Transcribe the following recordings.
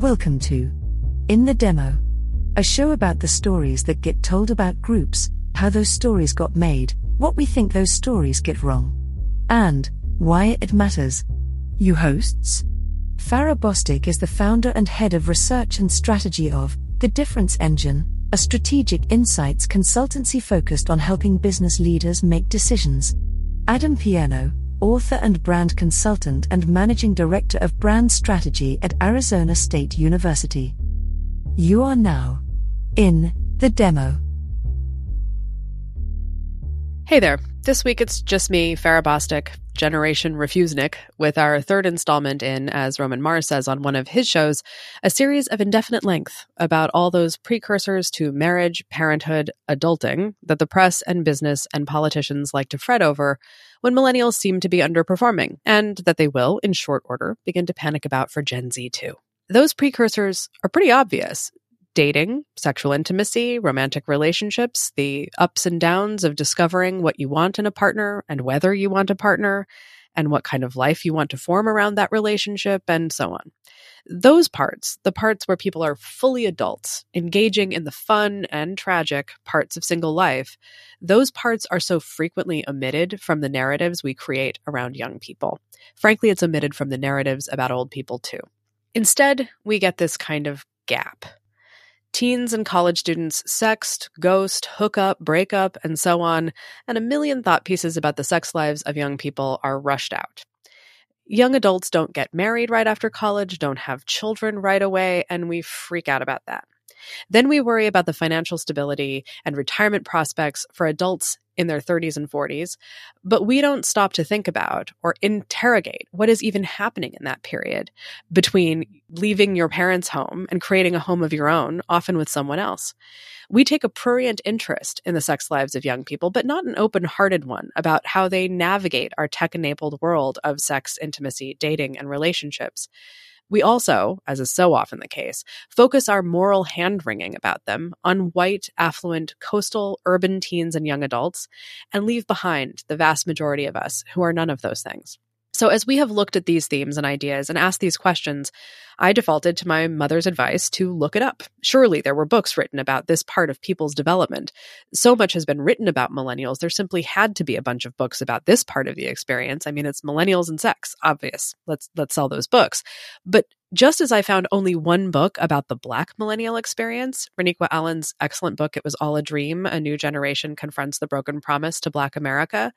Welcome to In the Demo, a show about the stories that get told about groups, how those stories got made, what we think those stories get wrong, and why it matters. You hosts? Farah Bostic is the founder and head of research and strategy of The Difference Engine, a strategic insights consultancy focused on helping business leaders make decisions. Adam Piano, author and brand consultant and managing director of brand strategy at Arizona State University. You are now in the demo. Hey there. This week it's just me, Farah Bostic, Generation Refusenik, with our third installment in, as Roman Mars says on one of his shows, a series of indefinite length about all those precursors to marriage, parenthood, adulting that the press and business and politicians like to fret over when millennials seem to be underperforming, and that they will, in short order, begin to panic about for Gen Z too. Those precursors are pretty obvious dating, sexual intimacy, romantic relationships, the ups and downs of discovering what you want in a partner and whether you want a partner, and what kind of life you want to form around that relationship, and so on. Those parts, the parts where people are fully adults, engaging in the fun and tragic parts of single life, those parts are so frequently omitted from the narratives we create around young people. Frankly, it's omitted from the narratives about old people too. Instead, we get this kind of gap. Teens and college students sext, ghost, hook up, break up, and so on, and a million thought pieces about the sex lives of young people are rushed out. Young adults don't get married right after college, don't have children right away, and we freak out about that. Then we worry about the financial stability and retirement prospects for adults in their 30s and 40s, but we don't stop to think about or interrogate what is even happening in that period between leaving your parents' home and creating a home of your own, often with someone else. We take a prurient interest in the sex lives of young people, but not an open hearted one about how they navigate our tech enabled world of sex, intimacy, dating, and relationships. We also, as is so often the case, focus our moral hand wringing about them on white, affluent, coastal, urban teens and young adults, and leave behind the vast majority of us who are none of those things. So, as we have looked at these themes and ideas and asked these questions, I defaulted to my mother's advice to look it up. Surely there were books written about this part of people's development. So much has been written about millennials, there simply had to be a bunch of books about this part of the experience. I mean, it's millennials and sex, obvious. Let's let's sell those books. But just as I found only one book about the Black millennial experience, Reniqua Allen's excellent book, It Was All a Dream A New Generation Confronts the Broken Promise to Black America,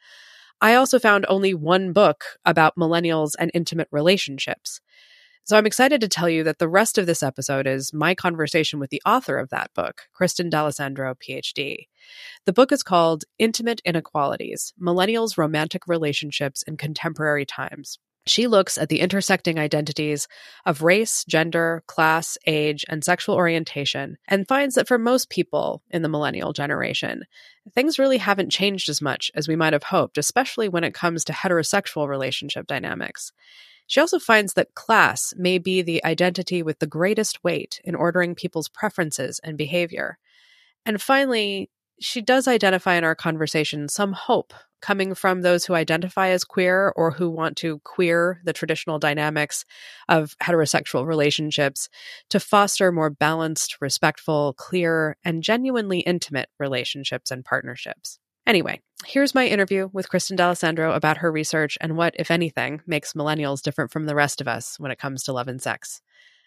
I also found only one book about millennials and intimate relationships. So I'm excited to tell you that the rest of this episode is my conversation with the author of that book, Cristen Dalessandro, PhD. The book is called Intimate Inequalities Millennials' Romantic Relationships in Contemporary Times. She looks at the intersecting identities of race, gender, class, age, and sexual orientation and finds that for most people in the millennial generation, things really haven't changed as much as we might have hoped, especially when it comes to heterosexual relationship dynamics. She also finds that class may be the identity with the greatest weight in ordering people's preferences and behavior. And finally, she does identify in our conversation some hope coming from those who identify as queer or who want to queer the traditional dynamics of heterosexual relationships to foster more balanced, respectful, clear, and genuinely intimate relationships and partnerships. Anyway, here's my interview with Cristen Dalessandro about her research and what, if anything, makes millennials different from the rest of us when it comes to love and sex.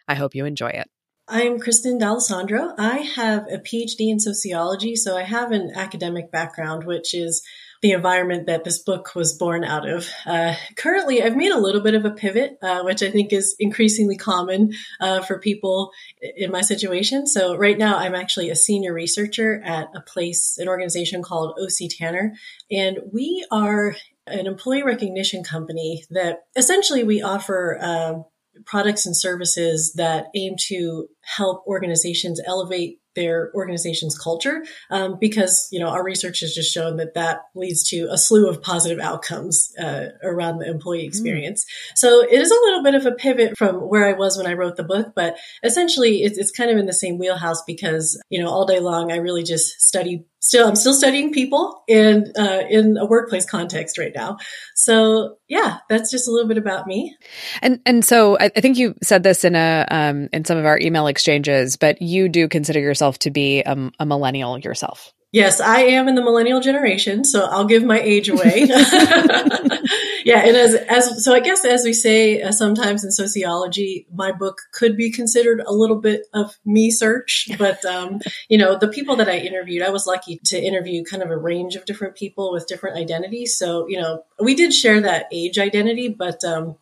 I hope you enjoy it. I'm Cristen Dalessandro. I have a PhD in sociology, so I have an academic background, which is the environment that this book was born out of. Uh, currently, I've made a little bit of a pivot, uh, which I think is increasingly common uh, for people in my situation. So, right now, I'm actually a senior researcher at a place, an organization called OC Tanner, and we are an employee recognition company that essentially we offer uh, products and services that aim to help organizations elevate their organization's culture um, because you know our research has just shown that that leads to a slew of positive outcomes uh, around the employee hmm. experience mm. so it is a little bit of a pivot from where i was when i wrote the book but essentially it's, it's kind of in the same wheelhouse because you know all day long i really just study still I'm still studying people in uh, in a workplace context right now. So yeah, that's just a little bit about me. And and so I, I think you said this in a um, in some of our email exchanges, but you do consider yourself to be a, a millennial yourself. Yes, I am in the millennial generation, so I'll give my age away. yeah, and as as so, I guess as we say uh, sometimes in sociology, my book could be considered a little bit of me search. But um, you know, the people that I interviewed, I was lucky to interview kind of a range of different people with different identities. So you know, we did share that age identity, but um,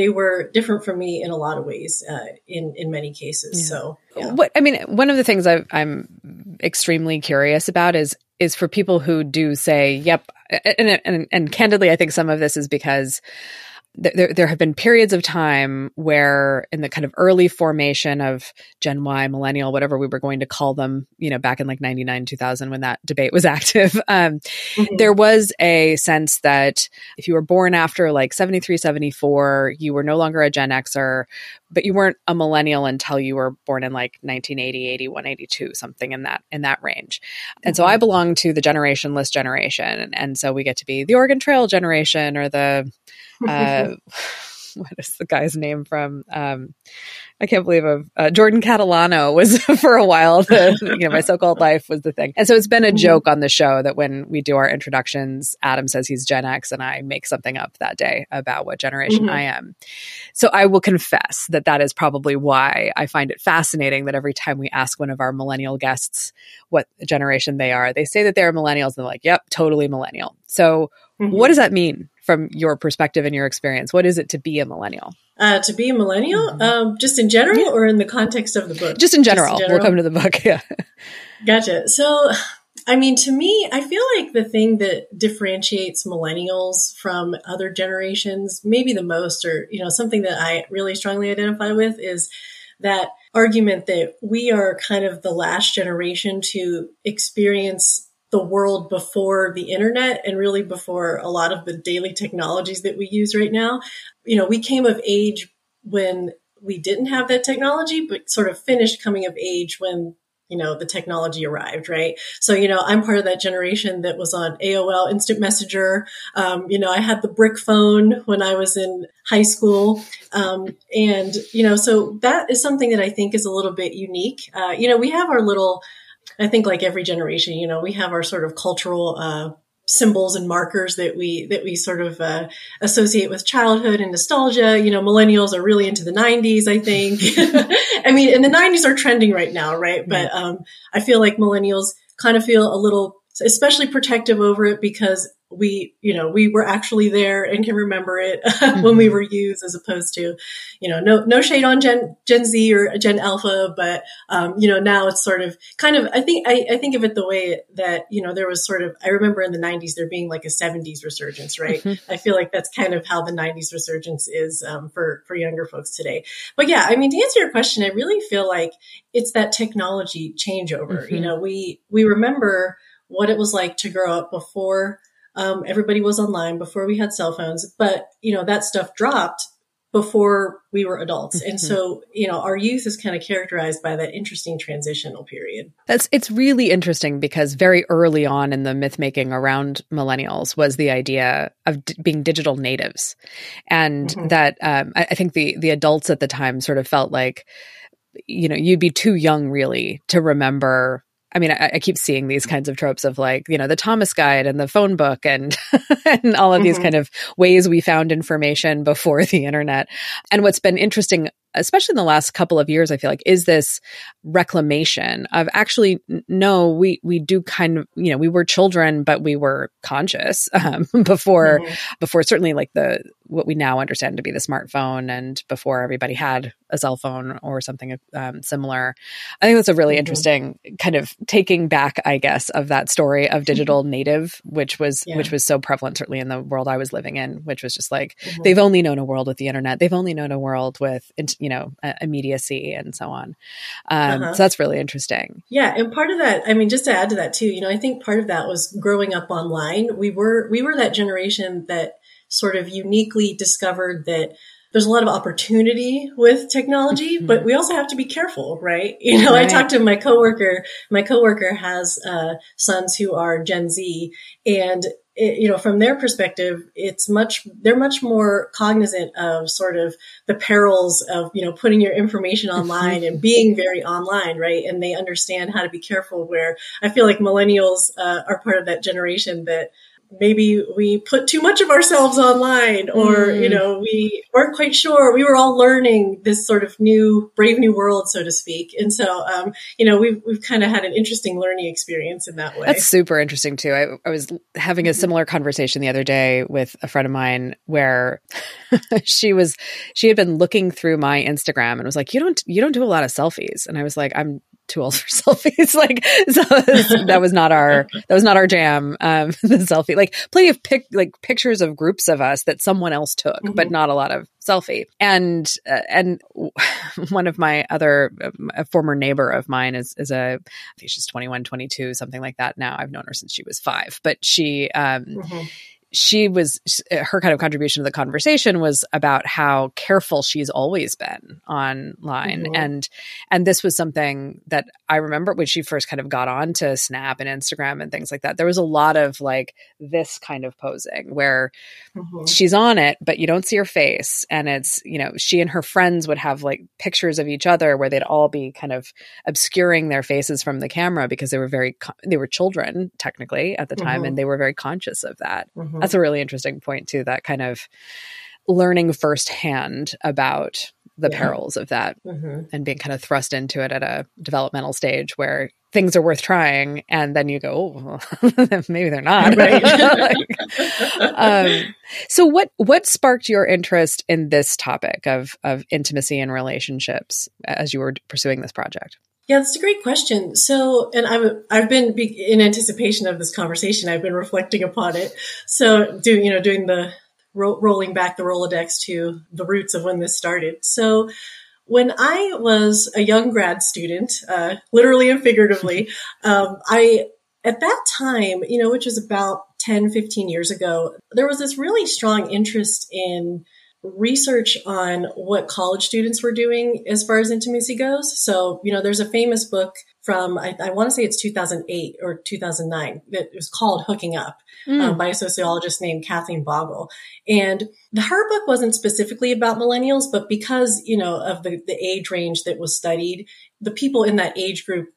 they were different from me in a lot of ways uh, in in many cases. Yeah. So, yeah. what I mean, one of the things i am extremely curious about is is for people who do say, "Yep," and, and and candidly, I think some of this is because there, there have been periods of time where in the kind of early formation of gen y millennial whatever we were going to call them you know back in like 99 2000 when that debate was active um, mm-hmm. there was a sense that if you were born after like 73 74 you were no longer a gen xer but you weren't a millennial until you were born in like 1980 81 82 something in that in that range and mm-hmm. so i belong to the generationless generation and so we get to be the oregon trail generation or the uh, what is the guy's name from? Um, I can't believe of uh, Jordan Catalano was for a while. The, you know, my so-called life was the thing, and so it's been a mm-hmm. joke on the show that when we do our introductions, Adam says he's Gen X, and I make something up that day about what generation mm-hmm. I am. So I will confess that that is probably why I find it fascinating that every time we ask one of our millennial guests what generation they are, they say that they're millennials, and they're like, "Yep, totally millennial." So, mm-hmm. what does that mean from your perspective and your experience? What is it to be a millennial? Uh, to be a millennial, mm-hmm. um, just in general, yeah. or in the context of the book? Just in general. Just in general. We'll come to the book. Yeah. Gotcha. So, I mean, to me, I feel like the thing that differentiates millennials from other generations, maybe the most, or you know, something that I really strongly identify with, is that argument that we are kind of the last generation to experience the world before the internet and really before a lot of the daily technologies that we use right now. You know, we came of age when we didn't have that technology, but sort of finished coming of age when you know the technology arrived right? So you know i'm part of that generation that was on aol instant messenger. Um, you know i had the brick phone when i was in high school. Um, and you know so that is something that i think is a little bit unique. Uh, you know we have our little I think like every generation, you know, we have our sort of cultural uh, symbols and markers that we that we sort of uh, associate with childhood and nostalgia. You know, millennials are really into the '90s. I think. I mean, and the '90s are trending right now, right? But um, I feel like millennials kind of feel a little, especially protective over it because we, you know, we were actually there and can remember it mm-hmm. when we were youth as opposed to, you know, no, no shade on Gen, Gen Z or Gen Alpha, but, um, you know, now it's sort of kind of, I think, I, I think of it the way that, you know, there was sort of, I remember in the nineties, there being like a seventies resurgence, right? Mm-hmm. I feel like that's kind of how the nineties resurgence is, um, for, for younger folks today. But yeah, I mean, to answer your question, I really feel like it's that technology changeover. Mm-hmm. You know, we, we remember what it was like to grow up before um, everybody was online before we had cell phones, but you know that stuff dropped before we were adults. Mm-hmm. And so, you know, our youth is kind of characterized by that interesting transitional period. That's it's really interesting because very early on in the myth making around millennials was the idea of d- being digital natives. And mm-hmm. that um, I, I think the the adults at the time sort of felt like you know, you'd be too young really to remember I mean, I, I, keep seeing these kinds of tropes of like, you know, the Thomas Guide and the phone book and and all of mm-hmm. these kind of ways we found information before the internet. And what's been interesting especially in the last couple of years, I feel like is this reclamation of actually, no, we, we do kind of, you know, we were children, but we were conscious, um, before, mm-hmm. before certainly like the, what we now understand to be the smartphone and before everybody had a cell phone or something um, similar. I think that's a really mm-hmm. interesting kind of taking back, I guess, of that story of mm-hmm. digital native, which was, yeah. which was so prevalent, certainly in the world I was living in, which was just like, mm-hmm. they've only known a world with the internet. They've only known a world with, you know immediacy and so on. Um, uh-huh. so that's really interesting. Yeah and part of that i mean just to add to that too you know i think part of that was growing up online. We were we were that generation that sort of uniquely discovered that there's a lot of opportunity with technology, mm-hmm. but we also have to be careful, right? You know, right. I talked to my coworker. My coworker has uh, sons who are Gen Z, and it, you know, from their perspective, it's much, they're much more cognizant of sort of the perils of, you know, putting your information online and being very online, right? And they understand how to be careful where I feel like millennials uh, are part of that generation that maybe we put too much of ourselves online or mm. you know we weren't quite sure. We were all learning this sort of new brave new world so to speak. And so um, you know we've, we've kind of had an interesting learning experience in that way. That's super interesting too. I, I was having a mm-hmm. similar conversation the other day with a friend of mine where she was she had been looking through my instagram and was like you don't you don't do a lot of selfies. And i was like i'm too old for selfies. like, so that was not our, that was not our jam. Um, the selfie, like plenty of pic, like pictures of groups of us that someone else took, mm-hmm. but not a lot of selfie. And, uh, and one of my other, a former neighbor of mine is, is a, I think she's 21, 22, something like that now. I've known her since she was five, but she, um, mm-hmm she was her kind of contribution to the conversation was about how careful she's always been online mm-hmm. and and this was something that i remember when she first kind of got on to snap and instagram and things like that there was a lot of like this kind of posing where mm-hmm. she's on it but you don't see her face and it's you know she and her friends would have like pictures of each other where they'd all be kind of obscuring their faces from the camera because they were very they were children technically at the time mm-hmm. and they were very conscious of that mm-hmm. That's a really interesting point too. That kind of learning firsthand about the yeah. perils of that mm-hmm. and being kind of thrust into it at a developmental stage where things are worth trying and then you go oh, maybe they're not right like, um, so what what sparked your interest in this topic of of intimacy and relationships as you were pursuing this project yeah, that's a great question. So, and I've I've been in anticipation of this conversation. I've been reflecting upon it. So, doing you know doing the ro- rolling back the Rolodex to the roots of when this started. So, when I was a young grad student, uh, literally and figuratively, um, I at that time, you know, which was about 10, 15 years ago, there was this really strong interest in research on what college students were doing as far as intimacy goes. So, you know, there's a famous book from, I, I want to say it's 2008 or 2009 that was called Hooking Up mm. um, by a sociologist named Kathleen Bogle. And the, her book wasn't specifically about millennials, but because, you know, of the, the age range that was studied, the people in that age group,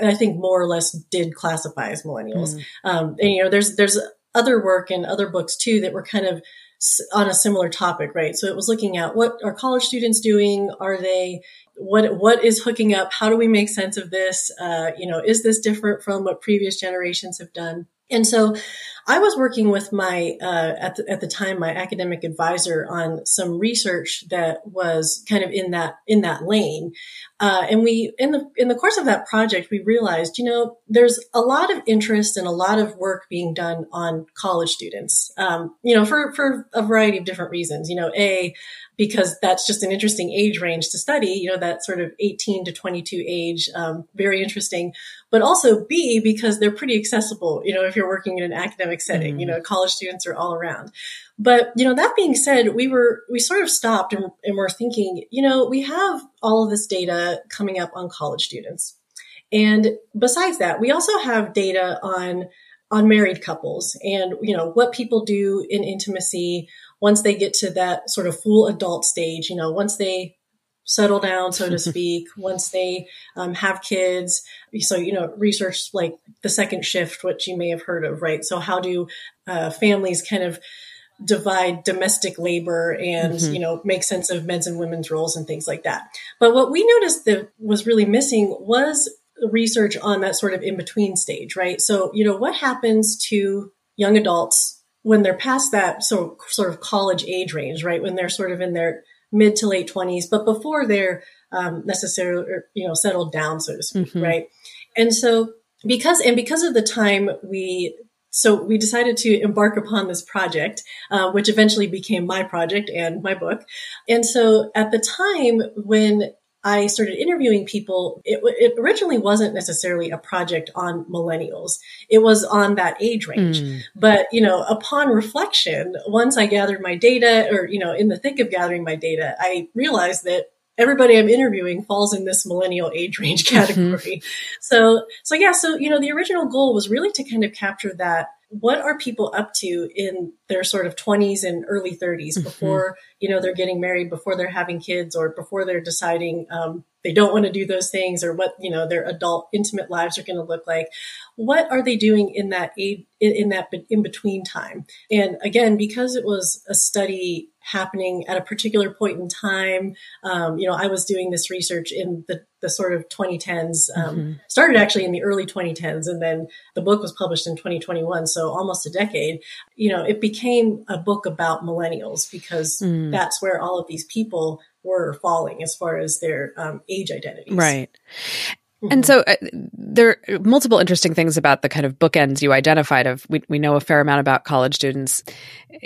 I think more or less did classify as millennials. Mm. Um, and, you know, there's, there's other work and other books too that were kind of on a similar topic, right? So it was looking at what are college students doing? Are they what what is hooking up? How do we make sense of this? Uh, you know, is this different from what previous generations have done? And so I was working with my, uh, at, the, at the time, my academic advisor on some research that was kind of in that, in that lane. Uh, and we, in the, in the course of that project, we realized, you know, there's a lot of interest and a lot of work being done on college students, um, you know, for, for a variety of different reasons. You know, A, because that's just an interesting age range to study, you know, that sort of 18 to 22 age, um, very interesting. But also B, because they're pretty accessible, you know, if you're working in an academic setting, mm-hmm. you know, college students are all around. But, you know, that being said, we were, we sort of stopped and, and we're thinking, you know, we have all of this data coming up on college students. And besides that, we also have data on on married couples and you know what people do in intimacy once they get to that sort of full adult stage, you know, once they settle down, so to speak, once they um, have kids. So, you know, research like the second shift, which you may have heard of, right? So, how do uh, families kind of divide domestic labor and, mm-hmm. you know, make sense of men's and women's roles and things like that? But what we noticed that was really missing was research on that sort of in between stage, right? So, you know, what happens to young adults when they're past that so, sort of college age range, right? When they're sort of in their mid to late twenties, but before they're um, necessarily, you know, settled down, so to speak, mm-hmm. right? And so because, and because of the time we, so we decided to embark upon this project, uh, which eventually became my project and my book. And so at the time when I started interviewing people, it, it, originally wasn't necessarily a project on millennials. It was on that age range. Mm. But, you know, upon reflection, once I gathered my data or, you know, in the thick of gathering my data, I realized that everybody I'm interviewing falls in this millennial age range mm-hmm. category. Mm-hmm. So, so yeah, so, you know, the original goal was really to kind of capture that what are people up to in their sort of 20s and early 30s mm-hmm. before you know they're getting married before they're having kids or before they're deciding um, they don't want to do those things or what you know their adult intimate lives are going to look like what are they doing in that aid in that in between time and again because it was a study happening at a particular point in time um, you know i was doing this research in the, the sort of 2010s um, mm-hmm. started actually in the early 2010s and then the book was published in 2021 so almost a decade you know it became a book about millennials because mm. that's where all of these people were falling as far as their um, age identities. Right. And so uh, there are multiple interesting things about the kind of bookends you identified of we, we know a fair amount about college students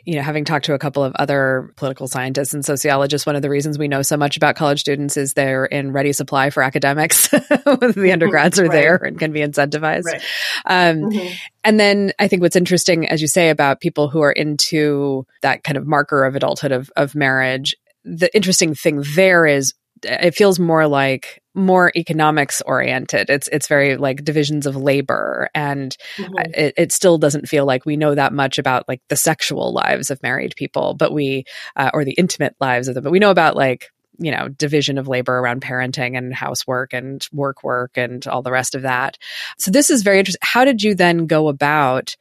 you know having talked to a couple of other political scientists and sociologists one of the reasons we know so much about college students is they're in ready supply for academics the undergrads are right. there and can be incentivized right. um, mm-hmm. and then i think what's interesting as you say about people who are into that kind of marker of adulthood of, of marriage the interesting thing there is it feels more like more economics oriented. It's it's very like divisions of labor, and mm-hmm. it, it, still doesn't feel like we know that much about like the sexual lives of married people, but we uh, or the intimate lives of them. But we know about like you know division of labor around parenting and housework and work work and all the rest of that. So this is very interesting. How did you then go about?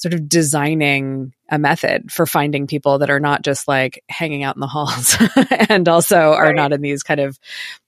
Sort of designing a method for finding people that are not just like hanging out in the halls and also are not in these kind of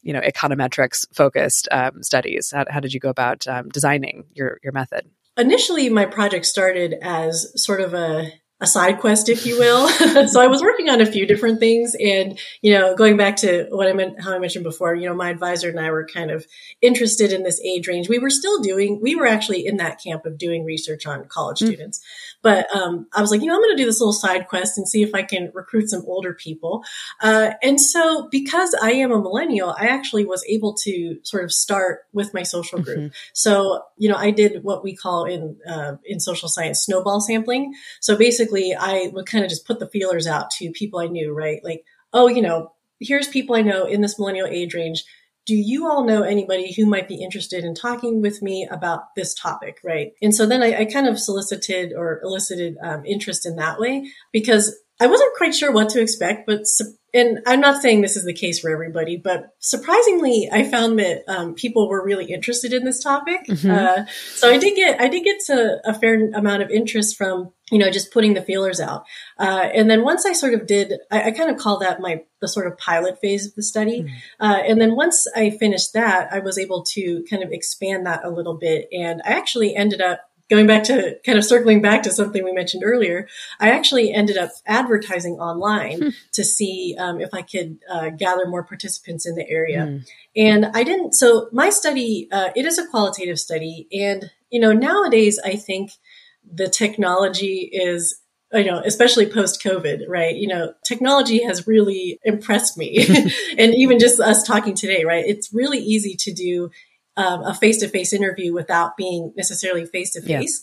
you know econometrics focused um, studies. How, how, did you go about um, designing your your method? Initially my project started as sort of a a side quest, if you will. so I was working on a few different things and, you know, going back to what I meant, how I mentioned before, you know, my advisor and I were kind of interested in this age range. We were still doing, we were actually in that camp of doing research on college mm-hmm. students. But um, I was like, you know, I'm going to do this little side quest and see if I can recruit some older people. Uh, and so because I am a millennial, I actually was able to sort of start with my social group. Mm-hmm. So, you know, I did what we call in, uh, in social science snowball sampling. So basically I would kind of just put the feelers out to people I knew, right? Like, oh, you know, here's people I know in this millennial age range do you all know anybody who might be interested in talking with me about this topic right and so then i, I kind of solicited or elicited um, interest in that way because i wasn't quite sure what to expect but and I'm not saying this is the case for everybody, but surprisingly, I found that um, people were really interested in this topic. Mm-hmm. Uh, so I did get I did get to a fair amount of interest from you know just putting the feelers out, uh, and then once I sort of did, I, I kind of call that my the sort of pilot phase of the study, mm-hmm. uh, and then once I finished that, I was able to kind of expand that a little bit, and I actually ended up going back to kind of circling back to something we mentioned earlier, I actually ended up advertising online hmm. to see um, if I could uh, gather more participants in the area. Hmm. And I didn't. So my study, uh, it is a qualitative study, and you know nowadays I think the technology is you know, especially post COVID, right? You know, technology has really impressed me. and even just us talking today, right? It's really easy to do um, a face to face interview without being necessarily face to face.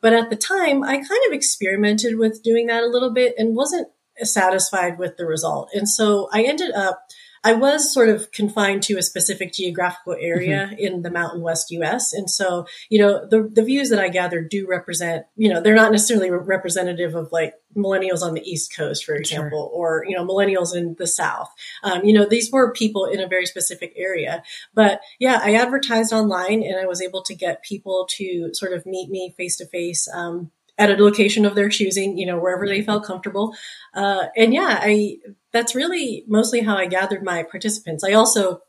But at the time, I kind of experimented with doing that a little bit and wasn't satisfied with the result. And so I ended up I was sort of confined to a specific geographical area mm-hmm. in the Mountain West US. And so, you know, the, the views that I gathered do represent, you know, they're not necessarily representative of like millennials on the East Coast, for example, sure. or, you know, millennials in the South. Um, you know, these were people in a very specific area. But yeah, I advertised online and I was able to get people to sort of meet me face to face. At a location of their choosing, you know, wherever they felt comfortable. Uh, and yeah, I, that's really mostly how I gathered my participants. I also,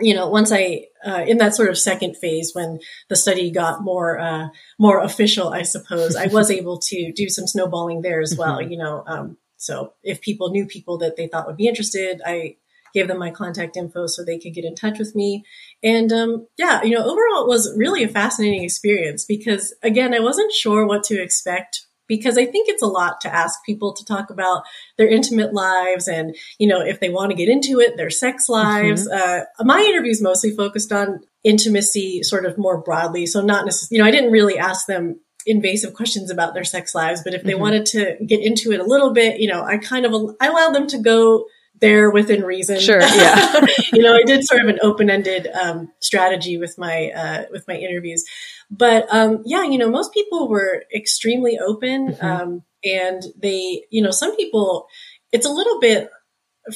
you know, once I, uh, in that sort of second phase when the study got more, uh, more official, I suppose, I was able to do some snowballing there as well, mm-hmm. you know, um, so if people knew people that they thought would be interested, I gave them my contact info so they could get in touch with me. And um, yeah, you know, overall it was really a fascinating experience because again, I wasn't sure what to expect because I think it's a lot to ask people to talk about their intimate lives and, you know, if they want to get into it, their sex lives. Mm-hmm. Uh, my interviews mostly focused on intimacy sort of more broadly. So not necessarily, you know, I didn't really ask them invasive questions about their sex lives, but if they mm-hmm. wanted to get into it a little bit, you know, I kind of, I allowed them to go there within reason. Sure. Yeah. you know, I did sort of an open-ended um, strategy with my uh, with my interviews, but um, yeah, you know, most people were extremely open, mm-hmm. um, and they, you know, some people, it's a little bit.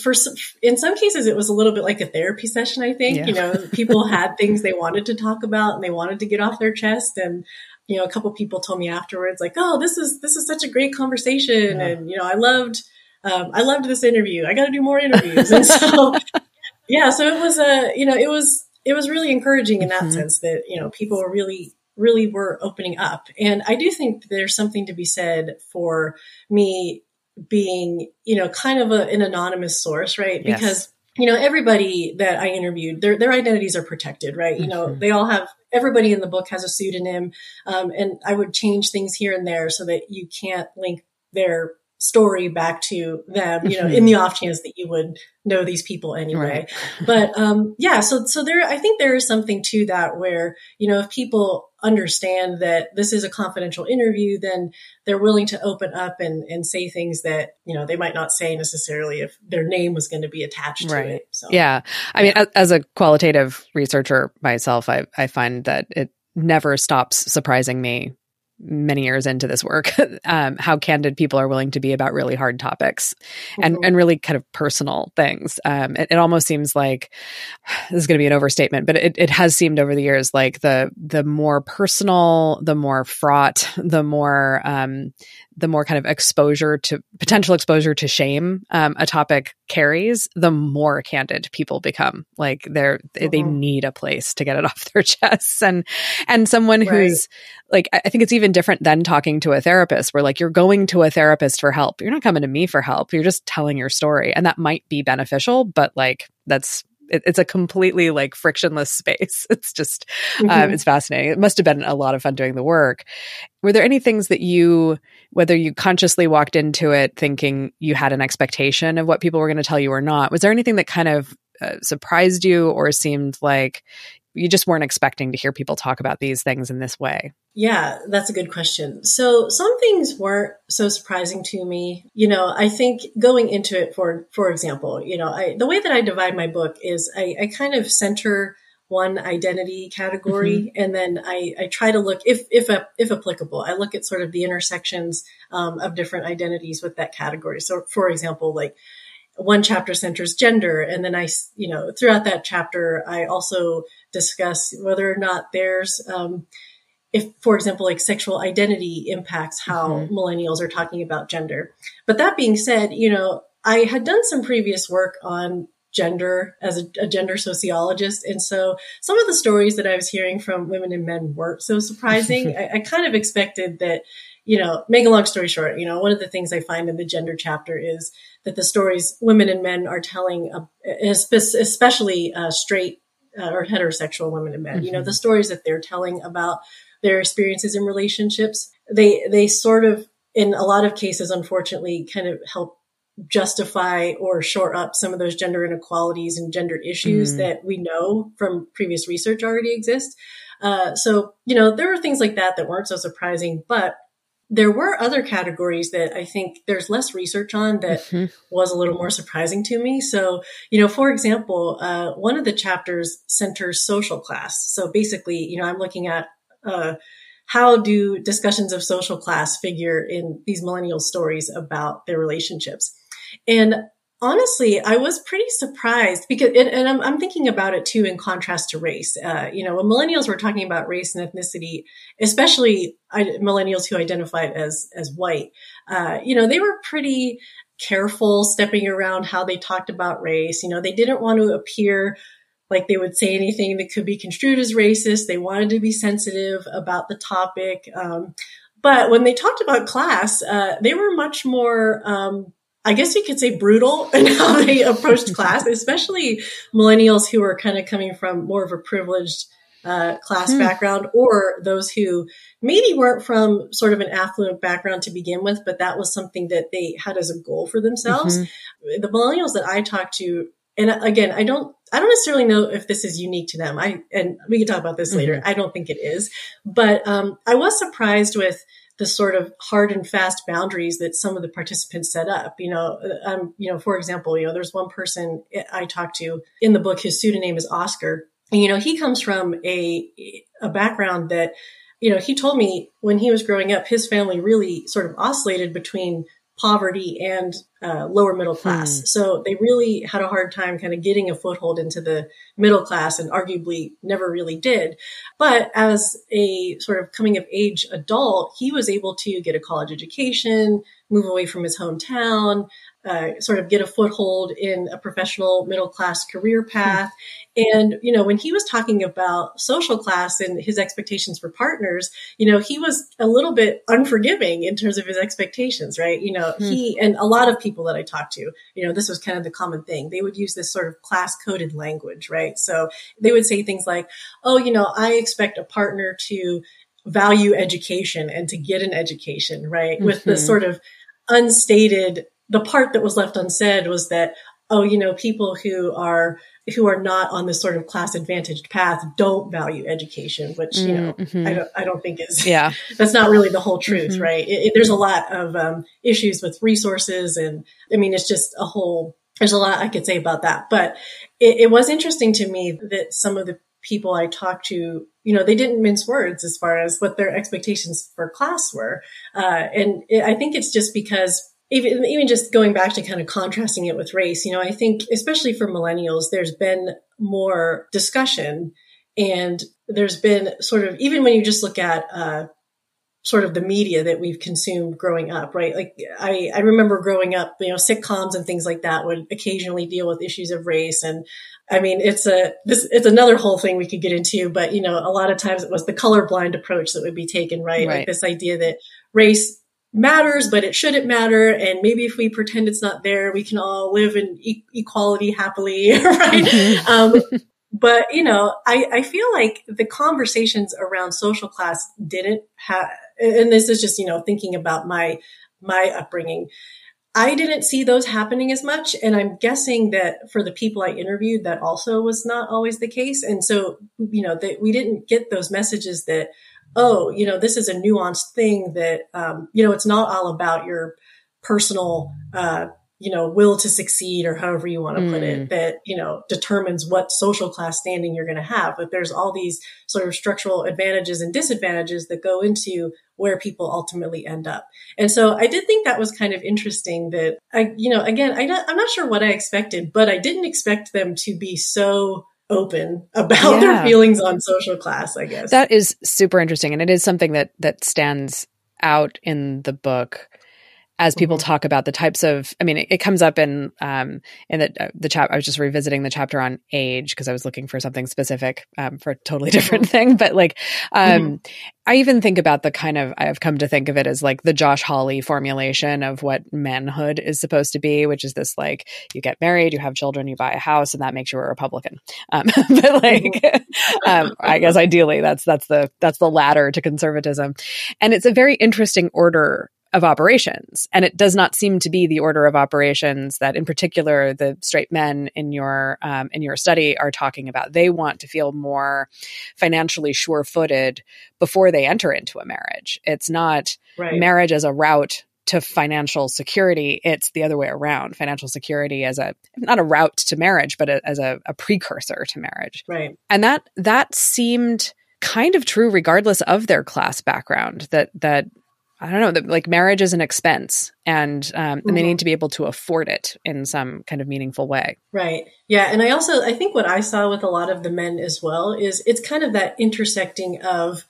For some, in some cases, it was a little bit like a therapy session. I think yeah. you know people had things they wanted to talk about and they wanted to get off their chest, and you know, a couple people told me afterwards, like, "Oh, this is this is such a great conversation," yeah. and you know, I loved um, I loved this interview. I got to do more interviews. And so, yeah, so it was a, you know, it was, it was really encouraging in that mm-hmm. sense that, you know, people were really, really were opening up. And I do think there's something to be said for me being, you know, kind of a, an anonymous source, right? Yes. Because, you know, everybody that I interviewed, their, their identities are protected, right? You know, mm-hmm. they all have, everybody in the book has a pseudonym. Um, and I would change things here and there so that you can't link their story back to them, you know, in the off chance that you would know these people anyway. Right. but um, yeah, so so there, I think there is something to that where you know if people understand that this is a confidential interview, then they're willing to open up and and say things that you know they might not say necessarily if their name was going to be attached right. to it. So yeah, I mean, as, as a qualitative researcher myself, I I find that it never stops surprising me many years into this work um, how candid people are willing to be about really hard topics and mm-hmm. and really kind of personal things um, it, it, almost seems like this is going to be an overstatement but it, it has seemed over the years like the the more personal the more fraught the more um, the more kind of exposure to potential exposure to shame um, a topic carries, the more candid people become. Like they're mm-hmm. they need a place to get it off their chests, and and someone right. who's like I think it's even different than talking to a therapist, where like you're going to a therapist for help. You're not coming to me for help. You're just telling your story, and that might be beneficial, but like that's it, it's a completely like frictionless space. It's just, um, mm-hmm. um, it's fascinating. It must have been a lot of fun doing the work. Were there any things that you, whether you consciously walked into it thinking you had an expectation of what people were going to tell you or not, was there anything that kind of uh, surprised you or seemed like you just weren't expecting to hear people talk about these things in this way? Yeah, that's a good question. So some things weren't so surprising to me. You know, I think going into it for for example, you know, I, the way that I divide my book is I, I kind of center one identity category mm-hmm. and then I, I try to look if if if applicable i look at sort of the intersections um, of different identities with that category so for example like one chapter centers gender and then i you know throughout that chapter i also discuss whether or not there's um, if for example like sexual identity impacts how mm-hmm. millennials are talking about gender but that being said you know i had done some previous work on gender as a, a, gender sociologist. And so some of the stories that I was hearing from women and men weren't so surprising. I, I, kind of expected that, you know, make a long story short, you know, one of the things I find in the gender chapter is that the stories women and men are telling, uh, especially uh, straight uh, or heterosexual women and men, mm-hmm. you know, the mm-hmm. stories that they're telling about their experiences in relationships, they, they sort of, in a lot of cases, unfortunately, kind of help justify or shore up some of those gender inequalities and gender issues mm. that we know from previous research already exist. Uh, so, you know, there were things like that that weren't so surprising, but there were other categories that I think there's less research on that mm-hmm. was a little more surprising to me. So, you know, for example, uh, one of the chapters centers social class. So basically, you know, I'm looking at, uh, how do discussions of social class figure in these millennial stories about their relationships? And honestly, I was pretty surprised because, and, and I'm, I'm, thinking about it too in contrast to race. Uh, you know, when millennials were talking about race and ethnicity, especially millennials who identified as as white, uh, you know, they were pretty careful stepping around how they talked about race. You know, they didn't want to appear like they would say anything that could be construed as racist. They wanted to be sensitive about the topic. Um, but when they talked about class, uh, they were much more um, I guess you could say brutal in how they approached class, especially millennials who are kind of coming from more of a privileged uh, class hmm. background or those who maybe weren't from sort of an affluent background to begin with, but that was something that they had as a goal for themselves. Mm-hmm. The millennials that I talked to, and again, I don't, I don't necessarily know if this is unique to them. I, and we can talk about this mm-hmm. later. I don't think it is, but, um, I was surprised with, the sort of hard and fast boundaries that some of the participants set up. You know, um, you know, for example, you know, there's one person I talked to in the book. His pseudonym is Oscar, and you know, he comes from a a background that, you know, he told me when he was growing up, his family really sort of oscillated between poverty and uh, lower middle class. Hmm. So they really had a hard time kind of getting a foothold into the middle class and arguably never really did. But as a sort of coming of age adult, he was able to get a college education, move away from his hometown, uh, sort of get a foothold in a professional middle class career path. And, you know, when he was talking about social class and his expectations for partners, you know, he was a little bit unforgiving in terms of his expectations, right? You know, mm. he and a lot of people that I talked to, you know, this was kind of the common thing. They would use this sort of class coded language, right? So they would say things like, oh, you know, I expect a partner to value education and to get an education, right? Mm-hmm. With the mm-hmm. sort of unstated the part that was left unsaid was that, oh, you know, people who are who are not on this sort of class advantaged path don't value education, which you know mm-hmm. I don't I don't think is yeah that's not really the whole truth, mm-hmm. right? It, it, there's a lot of um, issues with resources, and I mean it's just a whole. There's a lot I could say about that, but it, it was interesting to me that some of the people I talked to, you know, they didn't mince words as far as what their expectations for class were, uh, and I think it's just because even even just going back to kind of contrasting it with race, you know, I think especially for millennials, there's been more discussion, and there's been sort of even when you just look at uh, sort of the media that we've consumed growing up, right? Like I I remember growing up, you know, sitcoms and things like that would occasionally deal with issues of race, and I mean, it's a this it's another whole thing we could get into, but you know, a lot of times it was the colorblind approach that would be taken, right? right. Like this idea that race matters, but it shouldn't matter. And maybe if we pretend it's not there, we can all live in e- equality happily, right? Mm-hmm. um, but you know, I, I feel like the conversations around social class didn't have, and this is just, you know, thinking about my, my upbringing. I didn't see those happening as much. And I'm guessing that for the people I interviewed, that also was not always the case. And so, you know, that we didn't get those messages that, oh, you know, this is a nuanced thing that, um, you know, it's not all about your personal, uh, you know, will to succeed or however you want to mm. put it mm. that, you know, determines what social class standing you're going to have. But there's all these sort of structural advantages and disadvantages that go into where people ultimately end up. And so I did think that was kind of interesting that I, you know, again, I, I'm not sure what I expected, but I didn't expect them to be so open about yeah. their feelings on social class, I guess. That is super interesting. And it is something that that stands out in the book as people mm-hmm. talk about the types of i mean it, it comes up in um in the uh, the chap i was just revisiting the chapter on age because i was looking for something specific um, for a totally different mm-hmm. thing but like um mm-hmm. i even think about the kind of i've come to think of it as like the josh hawley formulation of what manhood is supposed to be which is this like you get married you have children you buy a house and that makes you a republican um but like mm-hmm. um i guess ideally that's that's the that's the ladder to conservatism and it's a very interesting order of operations. And it does not seem to be the order of operations that, in particular, the straight men in your um, in your study are talking about. They want to feel more financially sure footed before they enter into a marriage. It's not right. marriage as a route to financial security. It's the other way around. Financial security as a not a route to marriage, but a, as a, a precursor to marriage. Right. And that that seemed kind of true regardless of their class background that that I don't know that like marriage is an expense and um, and mm-hmm. they need to be able to afford it in some kind of meaningful way. Right. Yeah. And I also I think what I saw with a lot of the men as well is it's kind of that intersecting of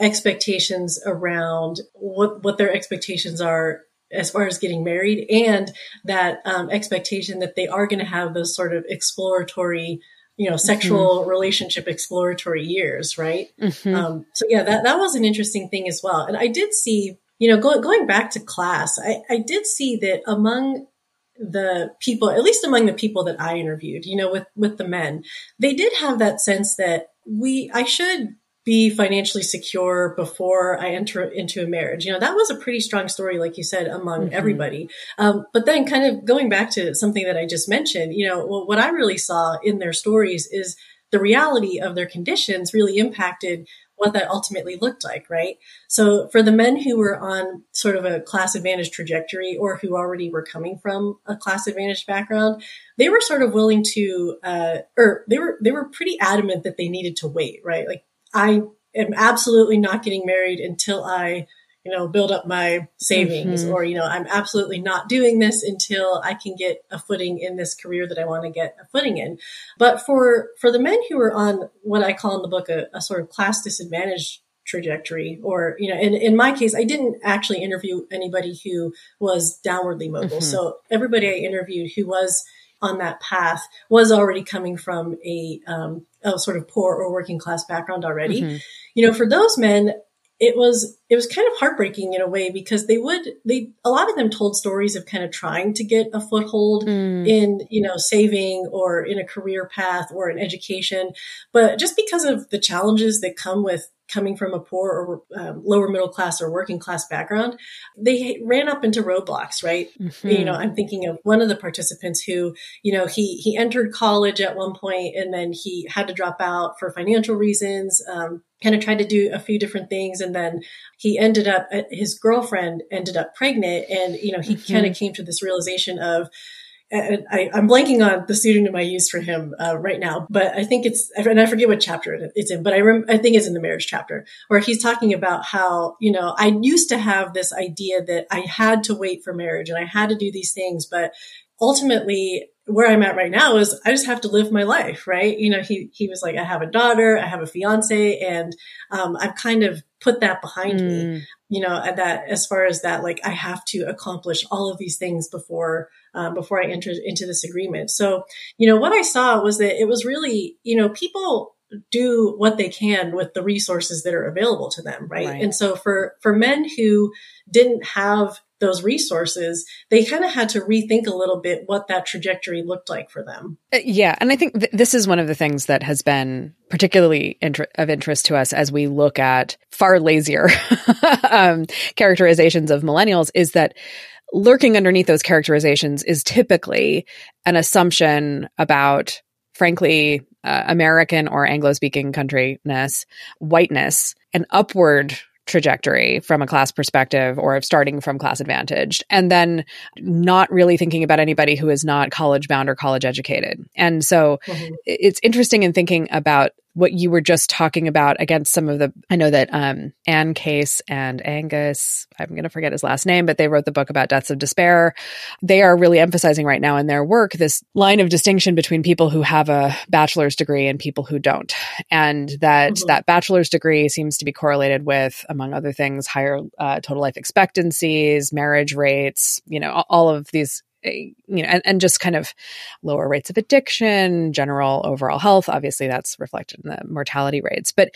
expectations around what what their expectations are as far as getting married and that um, expectation that they are going to have those sort of exploratory you know sexual mm-hmm. relationship exploratory years right mm-hmm. um, so yeah that, that was an interesting thing as well and i did see you know go, going back to class I, I did see that among the people at least among the people that i interviewed you know with with the men they did have that sense that we I should be financially secure before I enter into a marriage. You know, that was a pretty strong story, like you said, among mm-hmm. everybody. Um, but then kind of going back to something that I just mentioned, you know, well, what I really saw in their stories is the reality of their conditions really impacted what that ultimately looked like, right? So for the men who were on sort of a class advantage trajectory or who already were coming from a class advantage background, they were sort of willing to, uh, or they were, they were pretty adamant that they needed to wait, right? Like I am absolutely not getting married until I you know, build up my savings mm-hmm. or, you know, I'm absolutely not doing this until I can get a footing in this career that I want to get a footing in. But for, for the men who are on what I call in the book a, a sort of class disadvantage trajectory or, you know, in, in my case, I didn't actually interview anybody who was downwardly mobile. Mm-hmm. So everybody I interviewed who was on that path was already coming from a, um, a sort of poor or working class background already. Mm-hmm. You know, for those men, it was it was kind of heartbreaking in a way because they would they a lot of them told stories of kind of trying to get a foothold mm. in you know saving or in a career path or an education but just because of the challenges that come with coming from a poor or um, lower middle class or working class background, they ran up into roadblocks, right? Mm-hmm. You know, I'm thinking of one of the participants who, you know, he, he entered college at one point and then he had to drop out for financial reasons, um, kind of tried to do a few different things. And then he ended up, uh, his girlfriend ended up pregnant and, you know, he mm-hmm. kind of came to this realization of, I, am blanking on the pseudonym I used for him uh, right now, but I think it's, and I forget what chapter it's in, but I rem, I think it's in the marriage chapter where he's talking about how, you know, I used to have this idea that I had to wait for marriage and I had to do these things, but ultimately where I'm at right now is I just have to live my life, right? You know, he, he was like, I have a daughter, I have a fiance, and, um, I've kind of put that behind mm. me, you know, that as far as that, like, I have to accomplish all of these things before, um, before I enter into this agreement. So, you know, what I saw was that it was really, you know, people do what they can with the resources that are available to them, right? right. And so for for men who didn't have those resources, they kind of had to rethink a little bit what that trajectory looked like for them. Uh, yeah, and I think th- this is one of the things that has been particularly inter- of interest to us as we look at far lazier um, characterizations of millennials is that lurking underneath those characterizations is typically an assumption about, frankly, uh, American or Anglo speaking countryness, whiteness, an upward trajectory from a class perspective or of starting from class advantaged and then not really thinking about anybody who is not college bound or college educated and so mm-hmm. it's interesting in thinking about what you were just talking about against some of the I know that um, Anne Case and Angus, I'm going to forget his last name, but they wrote the book about deaths of despair. They are really emphasizing right now in their work this line of distinction between people who have a bachelor's degree and people who don't. And that mm-hmm. that bachelor's degree seems to be correlated with among other things higher uh, total life expectancies, marriage rates, you know, all of these Uh, you know, and, and just kind of lower rates of addiction, general overall health. Obviously, that's reflected in the mortality rates, but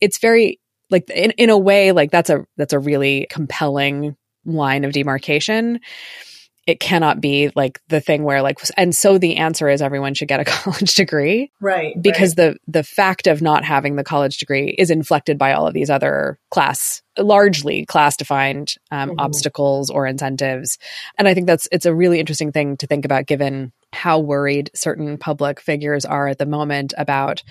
it's very like in, in a way, like that's a that's a really compelling line of demarcation it cannot be like the thing where like and so the answer is everyone should get a college degree right because right. the the fact of not having the college degree is inflected by all of these other class largely class defined um, mm-hmm. obstacles or incentives and i think that's it's a really interesting thing to think about given how worried certain public figures are at the moment about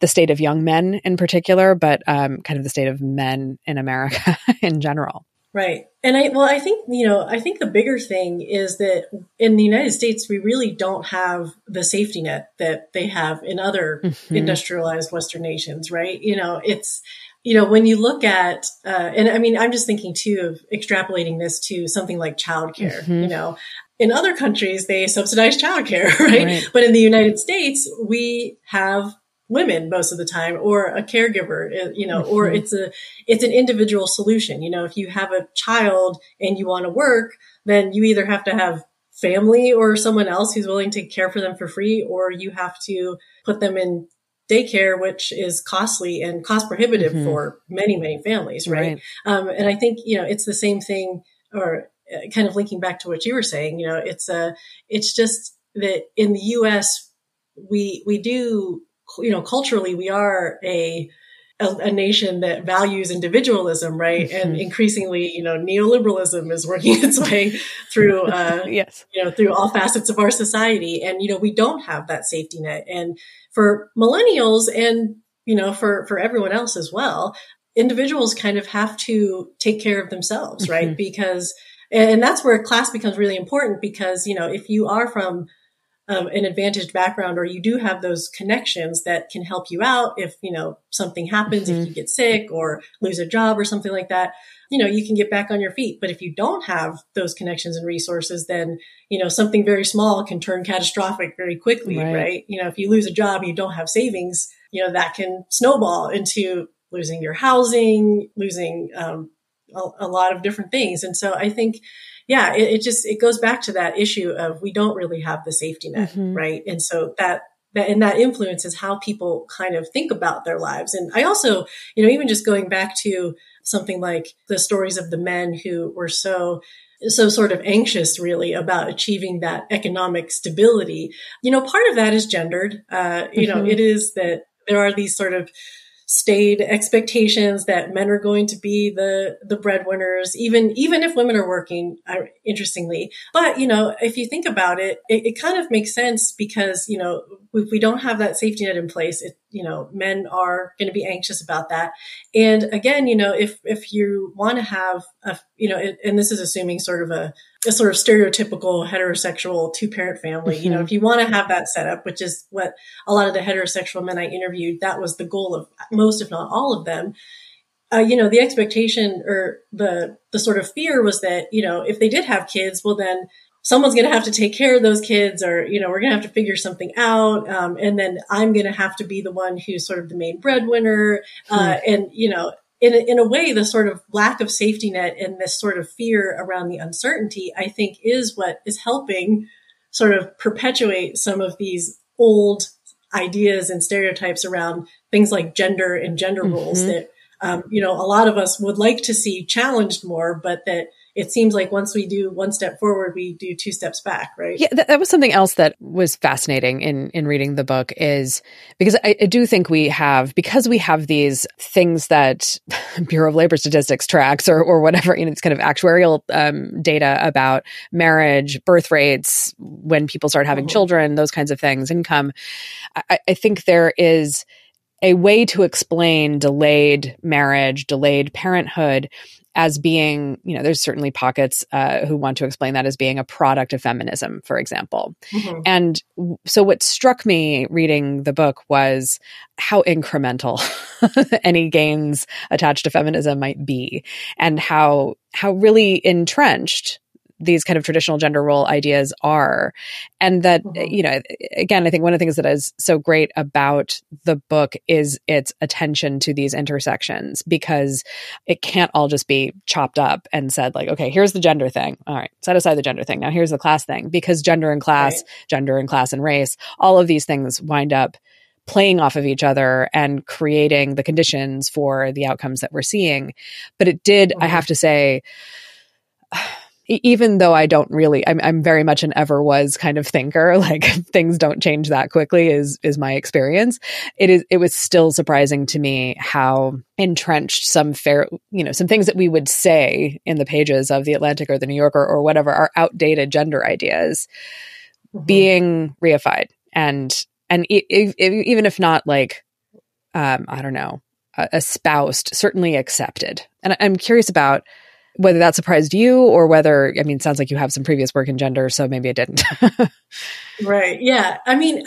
the state of young men in particular but um, kind of the state of men in america in general Right. And I, well, I think, you know, I think the bigger thing is that in the United States, we really don't have the safety net that they have in other mm-hmm. industrialized Western nations, right? You know, it's, you know, when you look at, uh, and I mean, I'm just thinking too of extrapolating this to something like childcare, mm-hmm. you know, in other countries, they subsidize childcare, right? right? But in the United States, we have women most of the time or a caregiver uh, you know or mm-hmm. it's a it's an individual solution you know if you have a child and you want to work then you either have to have family or someone else who's willing to care for them for free or you have to put them in daycare which is costly and cost prohibitive mm-hmm. for many many families right, right. Um, and i think you know it's the same thing or uh, kind of linking back to what you were saying you know it's a it's just that in the us we we do you know, culturally, we are a, a, a nation that values individualism, right? Mm-hmm. And increasingly, you know, neoliberalism is working its way through, uh, yes, you know, through all facets of our society. And, you know, we don't have that safety net. And for millennials and, you know, for, for everyone else as well, individuals kind of have to take care of themselves, right? Mm-hmm. Because, and that's where class becomes really important because, you know, if you are from um, an advantaged background or you do have those connections that can help you out if, you know, something happens, mm-hmm. if you get sick or lose a job or something like that, you know, you can get back on your feet. But if you don't have those connections and resources, then, you know, something very small can turn catastrophic very quickly, right? right? You know, if you lose a job, you don't have savings, you know, that can snowball into losing your housing, losing um, a, a, lot of different things. And so I think, yeah, it, it, just it goes back to that issue of we don't really have the safety net, mm-hmm. right? And so that that and that influences how people kind of think about their lives. And I also, you know, even just going back to something like the stories of the men who were so so sort of anxious really about achieving that economic stability. You know, part of that is gendered. Uh, you mm-hmm. know, it is that there are these sort of staid expectations that men are going to be the the breadwinners even even if women are working uh, interestingly. But you know if you think about it, it, it kind of makes sense because you know if we don't have that safety net in place it you know men are going to be anxious about that and again you know if if you want to have a you know and this is assuming sort of a a sort of stereotypical heterosexual two parent family. Mm-hmm. You know, mm-hmm. if you want to have that set up, which is what a lot of the heterosexual men I interviewed, that was the goal of most, if not all of them. Uh, you know, the expectation or the the sort of fear was that you know if they did have kids, well then someone's going to have to take care of those kids, or you know we're going to have to figure something out, um, and then I'm going to have to be the one who's sort of the main breadwinner, uh, mm-hmm. and you know in a, in a way, the sort of lack of safety net and this sort of fear around the uncertainty, I think, is what is helping sort of perpetuate some of these old ideas and stereotypes around things like gender and gender mm-hmm. roles that, um, you know, a lot of us would like to see challenged more, but that it seems like once we do one step forward, we do two steps back, right? Yeah, that, that was something else that was fascinating in in reading the book is because I, I do think we have because we have these things that Bureau of Labor Statistics tracks or or whatever, you know, it's kind of actuarial um, data about marriage, birth rates, when people start having mm-hmm. children, those kinds of things, income. I, I think there is a way to explain delayed marriage, delayed parenthood as being, you know, there's certainly pockets uh, who want to explain that as being a product of feminism, for example. Mm-hmm. And so what struck me reading the book was how incremental any gains attached to feminism might be and how how really entrenched these kind of traditional gender role ideas are. And that, mm-hmm. you know, again, I think one of the things that is so great about the book is its attention to these intersections because it can't all just be chopped up and said, like, okay, here's the gender thing. All right, set aside the gender thing. Now here's the class thing because gender and class, right. gender and class and race, all of these things wind up playing off of each other and creating the conditions for the outcomes that we're seeing. But it did, mm-hmm. I have to say, even though I don't really, I'm, I'm very much an ever was kind of thinker. Like things don't change that quickly is, is my experience. It is, it was still surprising to me how entrenched some fair, you know, some things that we would say in the pages of the Atlantic or the New Yorker or whatever are outdated gender ideas mm-hmm. being reified and, and even if not like, um, I don't know, espoused, certainly accepted. And I'm curious about, whether that surprised you or whether, I mean, sounds like you have some previous work in gender, so maybe it didn't. right. Yeah. I mean,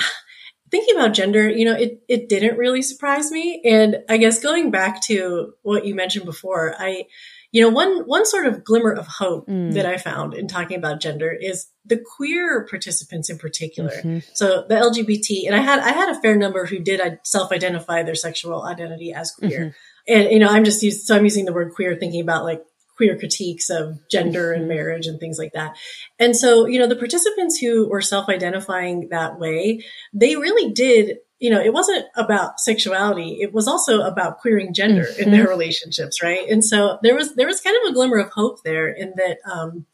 thinking about gender, you know, it, it didn't really surprise me. And I guess going back to what you mentioned before, I, you know, one, one sort of glimmer of hope mm. that I found in talking about gender is the queer participants in particular. Mm-hmm. So the LGBT, and I had, I had a fair number who did self-identify their sexual identity as queer. Mm-hmm. And, you know, I'm just used, so I'm using the word queer thinking about like queer critiques of gender and mm-hmm. marriage and things like that. And so, you know, the participants who were self-identifying that way, they really did you know, it wasn't about sexuality. It was also about queering gender mm-hmm. in their relationships, right? And so there was there was kind of a glimmer of hope there in that, um,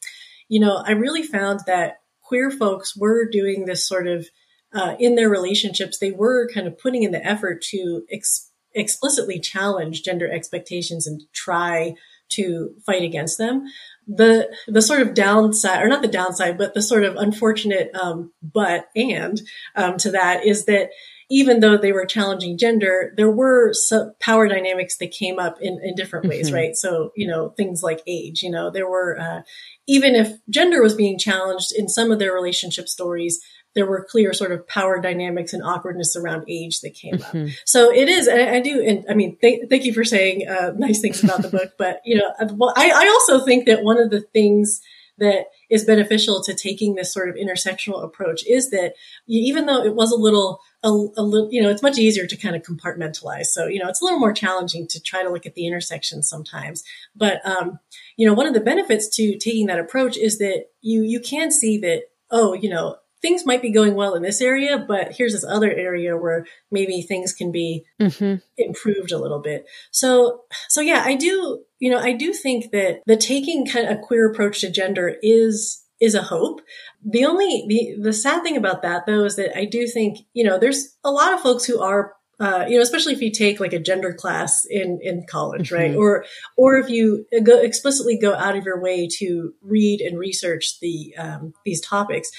you know, I really found that queer folks were doing this sort of uh, in their relationships, they were kind of putting in the effort to ex- explicitly challenge gender expectations and try to fight against them. The the sort of downside, or not the downside, but the sort of unfortunate um, but and um, to that is that even though they were challenging gender, there were some power dynamics that came up in, in different ways, mm-hmm. right? So, you know, things like age, you know, there were, uh, even if gender was being challenged in some of their relationship stories, there were clear sort of power dynamics and awkwardness around age that came mm-hmm. up. So it is, I, I do, and I mean, th- thank you for saying uh, nice things about the book, but you know, well, I, I also think that one of the things that is beneficial to taking this sort of intersectional approach is that even though it was a little, a, a little, you know, it's much easier to kind of compartmentalize. So, you know, it's a little more challenging to try to look at the intersection sometimes. But, um, you know, one of the benefits to taking that approach is that you, you can see that, oh, you know, things might be going well in this area, but here's this other area where maybe things can be mm-hmm. improved a little bit. So, so yeah, I do, you know, I do think that the taking kind of a queer approach to gender is is a hope. The only the the sad thing about that though is that I do think, you know, there's a lot of folks who are uh, you know, especially if you take like a gender class in in college, right? Mm-hmm. Or or if you go explicitly go out of your way to read and research the um, these topics,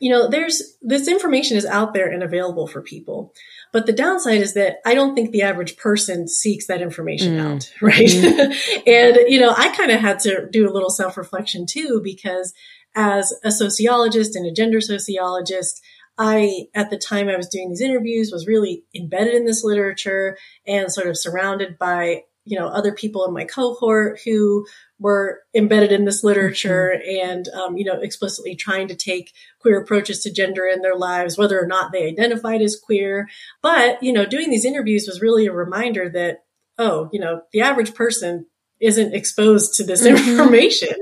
you know, there's this information is out there and available for people. But the downside is that I don't think the average person seeks that information mm. out, right? Mm-hmm. and you know, I kind of had to do a little self reflection too because as a sociologist and a gender sociologist I, at the time I was doing these interviews, was really embedded in this literature and sort of surrounded by, you know, other people in my cohort who were embedded in this literature mm-hmm. and, um, you know, explicitly trying to take queer approaches to gender in their lives, whether or not they identified as queer. But, you know, doing these interviews was really a reminder that, oh, you know, the average person isn't exposed to this mm-hmm. information.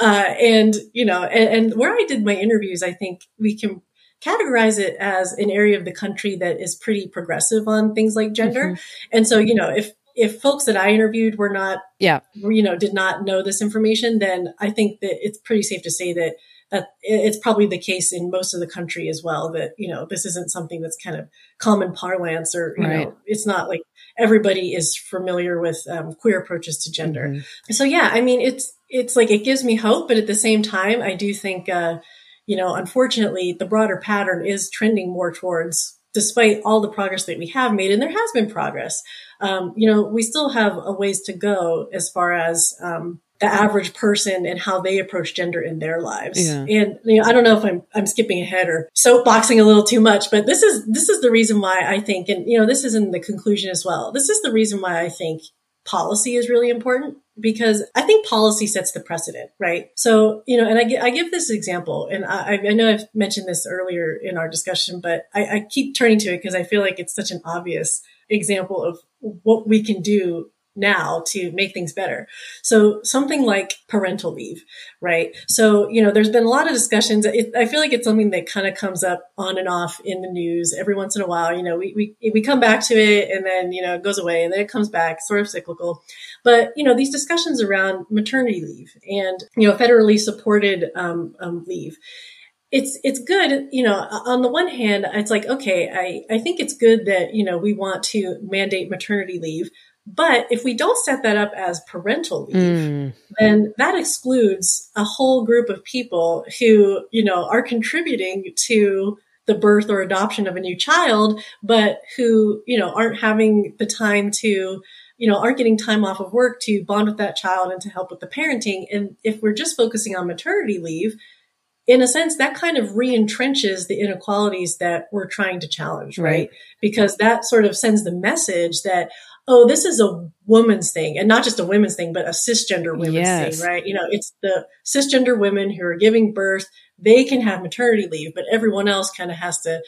Uh, and, you know, and, and, where I did my interviews, I think we can categorize it as an area of the country that is pretty progressive on things like gender. Mm-hmm. And so, you know, if if folks that I interviewed were not, yeah, you know, did not know this information, then I think that it's pretty safe to say that that it's probably the case in most of the country as well. That you know, this isn't something that's kind of common parlance, or you right. know, it's not like everybody is familiar with um, queer approaches to gender. Mm-hmm. So yeah, I mean, it's it's like it gives me hope, but at the same time, I do think. Uh, you know, unfortunately, the broader pattern is trending more towards, despite all the progress that we have made, and there has been progress. Um, you know, we still have a ways to go as far as um, the average person and how they approach gender in their lives. Yeah. And you know, I don't know if I'm I'm skipping ahead or soapboxing a little too much, but this is this is the reason why I think, and you know, this is in the conclusion as well. This is the reason why I think policy is really important because I think policy sets the precedent, right? So, you know, and I, I give this example, and I, I, know I've mentioned this earlier in our discussion, but I, I keep turning to it because I feel like it's such an obvious example of what we can do now to make things better. So something like parental leave, right? So, you know, there's been a lot of discussions. It, I feel like it's something that kind of comes up on and off in the news every once in a while. You know, we, we, we come back to it and then, you know, it goes away and then it comes back, sort of cyclical. But, you know, these discussions around maternity leave and, you know, federally supported um, um, leave it's it's good you know on the one hand it's like okay i i think it's good that you know we want to mandate maternity leave but if we don't set that up as parental leave, mm. then that excludes a whole group of people who, you know, are contributing to the birth or adoption of a new child, but who, you know, aren't having the time to, you know, aren't getting time off of work to bond with that child and to help with the parenting. And if we're just focusing on maternity leave, in a sense, that kind of re-entrenches the inequalities that we're trying to challenge, right? right? Because that sort of sends the message that, oh, this is a woman's thing and not just a women's thing, but a cisgender women's yes. thing, right? You know, it's the cisgender women who are giving birth. They can have maternity leave, but everyone else kind of has to,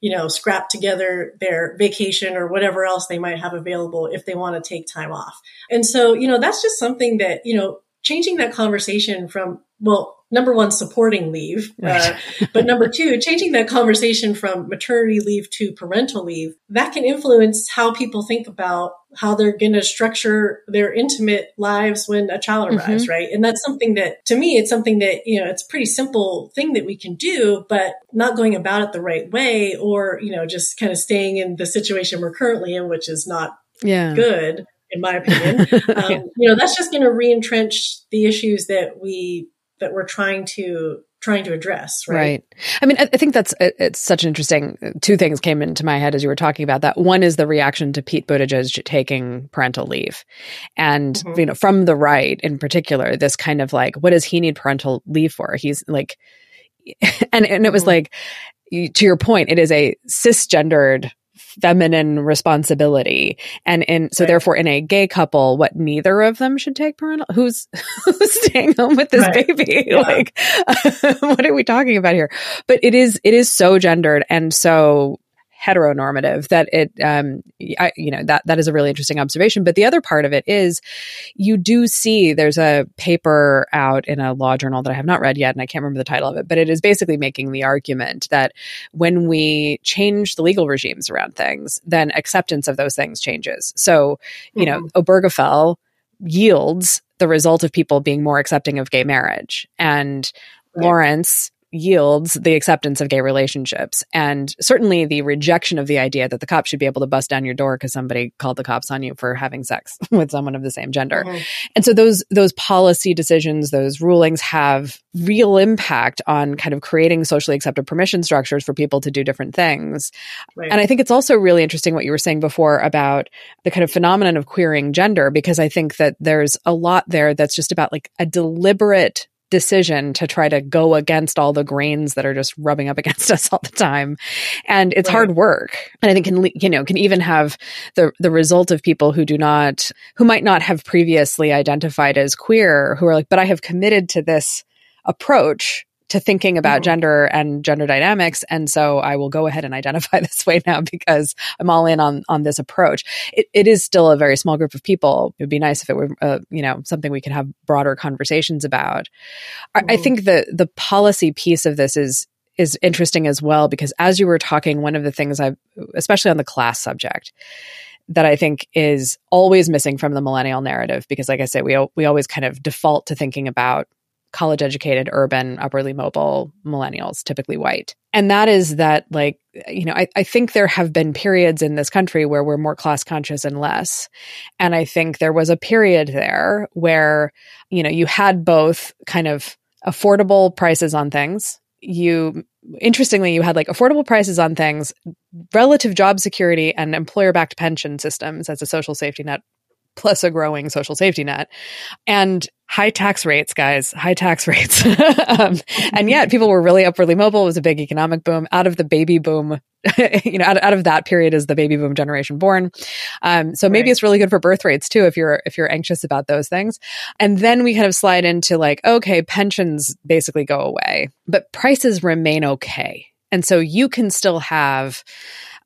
you know, scrap together their vacation or whatever else they might have available if they want to take time off. And so, you know, that's just something that, you know, changing that conversation from well, number one, supporting leave, uh, right. uh, but number two, changing that conversation from maternity leave to parental leave, that can influence how people think about how they're going to structure their intimate lives when a child mm-hmm. arrives, mm-hmm. right? And that's something that, to me, it's something that, you know, it's a pretty simple thing that we can do, but not going about it the right way or, you know, just kind of staying in the situation we're currently in, which is not yeah. good in my opinion. Um, you know, that's just going to reentrench the issues that we that we're trying to trying to address right? Right. I mean i think that's it's such an interesting two things came into my head as you were talking about that. One is the reaction to pete buttigieg taking parental leave. And mm-hmm. you know from the right in particular this kind of like what does he need parental leave for? He's like and and it was mm-hmm. like to your point it is a cisgendered feminine responsibility. And in so right. therefore in a gay couple, what neither of them should take parental who's who's staying home with this right. baby? Yeah. Like what are we talking about here? But it is it is so gendered and so heteronormative that it um I, you know that that is a really interesting observation but the other part of it is you do see there's a paper out in a law journal that I have not read yet and I can't remember the title of it but it is basically making the argument that when we change the legal regimes around things then acceptance of those things changes so you mm-hmm. know Obergefell yields the result of people being more accepting of gay marriage and Right. Lawrence yields the acceptance of gay relationships and certainly the rejection of the idea that the cops should be able to bust down your door because somebody called the cops on you for having sex with someone of the same gender. Mm-hmm. And so those those policy decisions, those rulings have real impact on kind of creating socially accepted permission structures for people to do different things. Right. And I think it's also really interesting what you were saying before about the kind of phenomenon of queering gender because I think that there's a lot there that's just about like a deliberate decision to try to go against all the grains that are just rubbing up against us all the time and it's right. hard work and i think can you know can even have the the result of people who do not who might not have previously identified as queer who are like but i have committed to this approach to thinking about mm-hmm. gender and gender dynamics and so i will go ahead and identify this way now because i'm all in on on this approach it, it is still a very small group of people it would be nice if it were uh, you know something we could have broader conversations about mm-hmm. I, I think the the policy piece of this is is interesting as well because as you were talking one of the things i especially on the class subject that I think is always missing from the millennial narrative because like I say we we always kind of default to thinking about college educated, urban, upperly mobile millennials, typically white. And that is that, like, you know, I, I think there have been periods in this country where we're more class conscious and less. And I think there was a period there where, you know, you had both kind of affordable prices on things. You, interestingly, you had like affordable prices on things, relative job security, and employer backed pension systems as a social safety net plus a growing social safety net and high tax rates guys high tax rates. Um, and yet people were really upwardly mobile. It was a big economic boom. Out of the baby boom you know out, out of that period is the baby boom generation born. Um, so maybe right. it's really good for birth rates too if you're if you're anxious about those things. And then we kind of slide into like okay pensions basically go away but prices remain okay. And so you can still have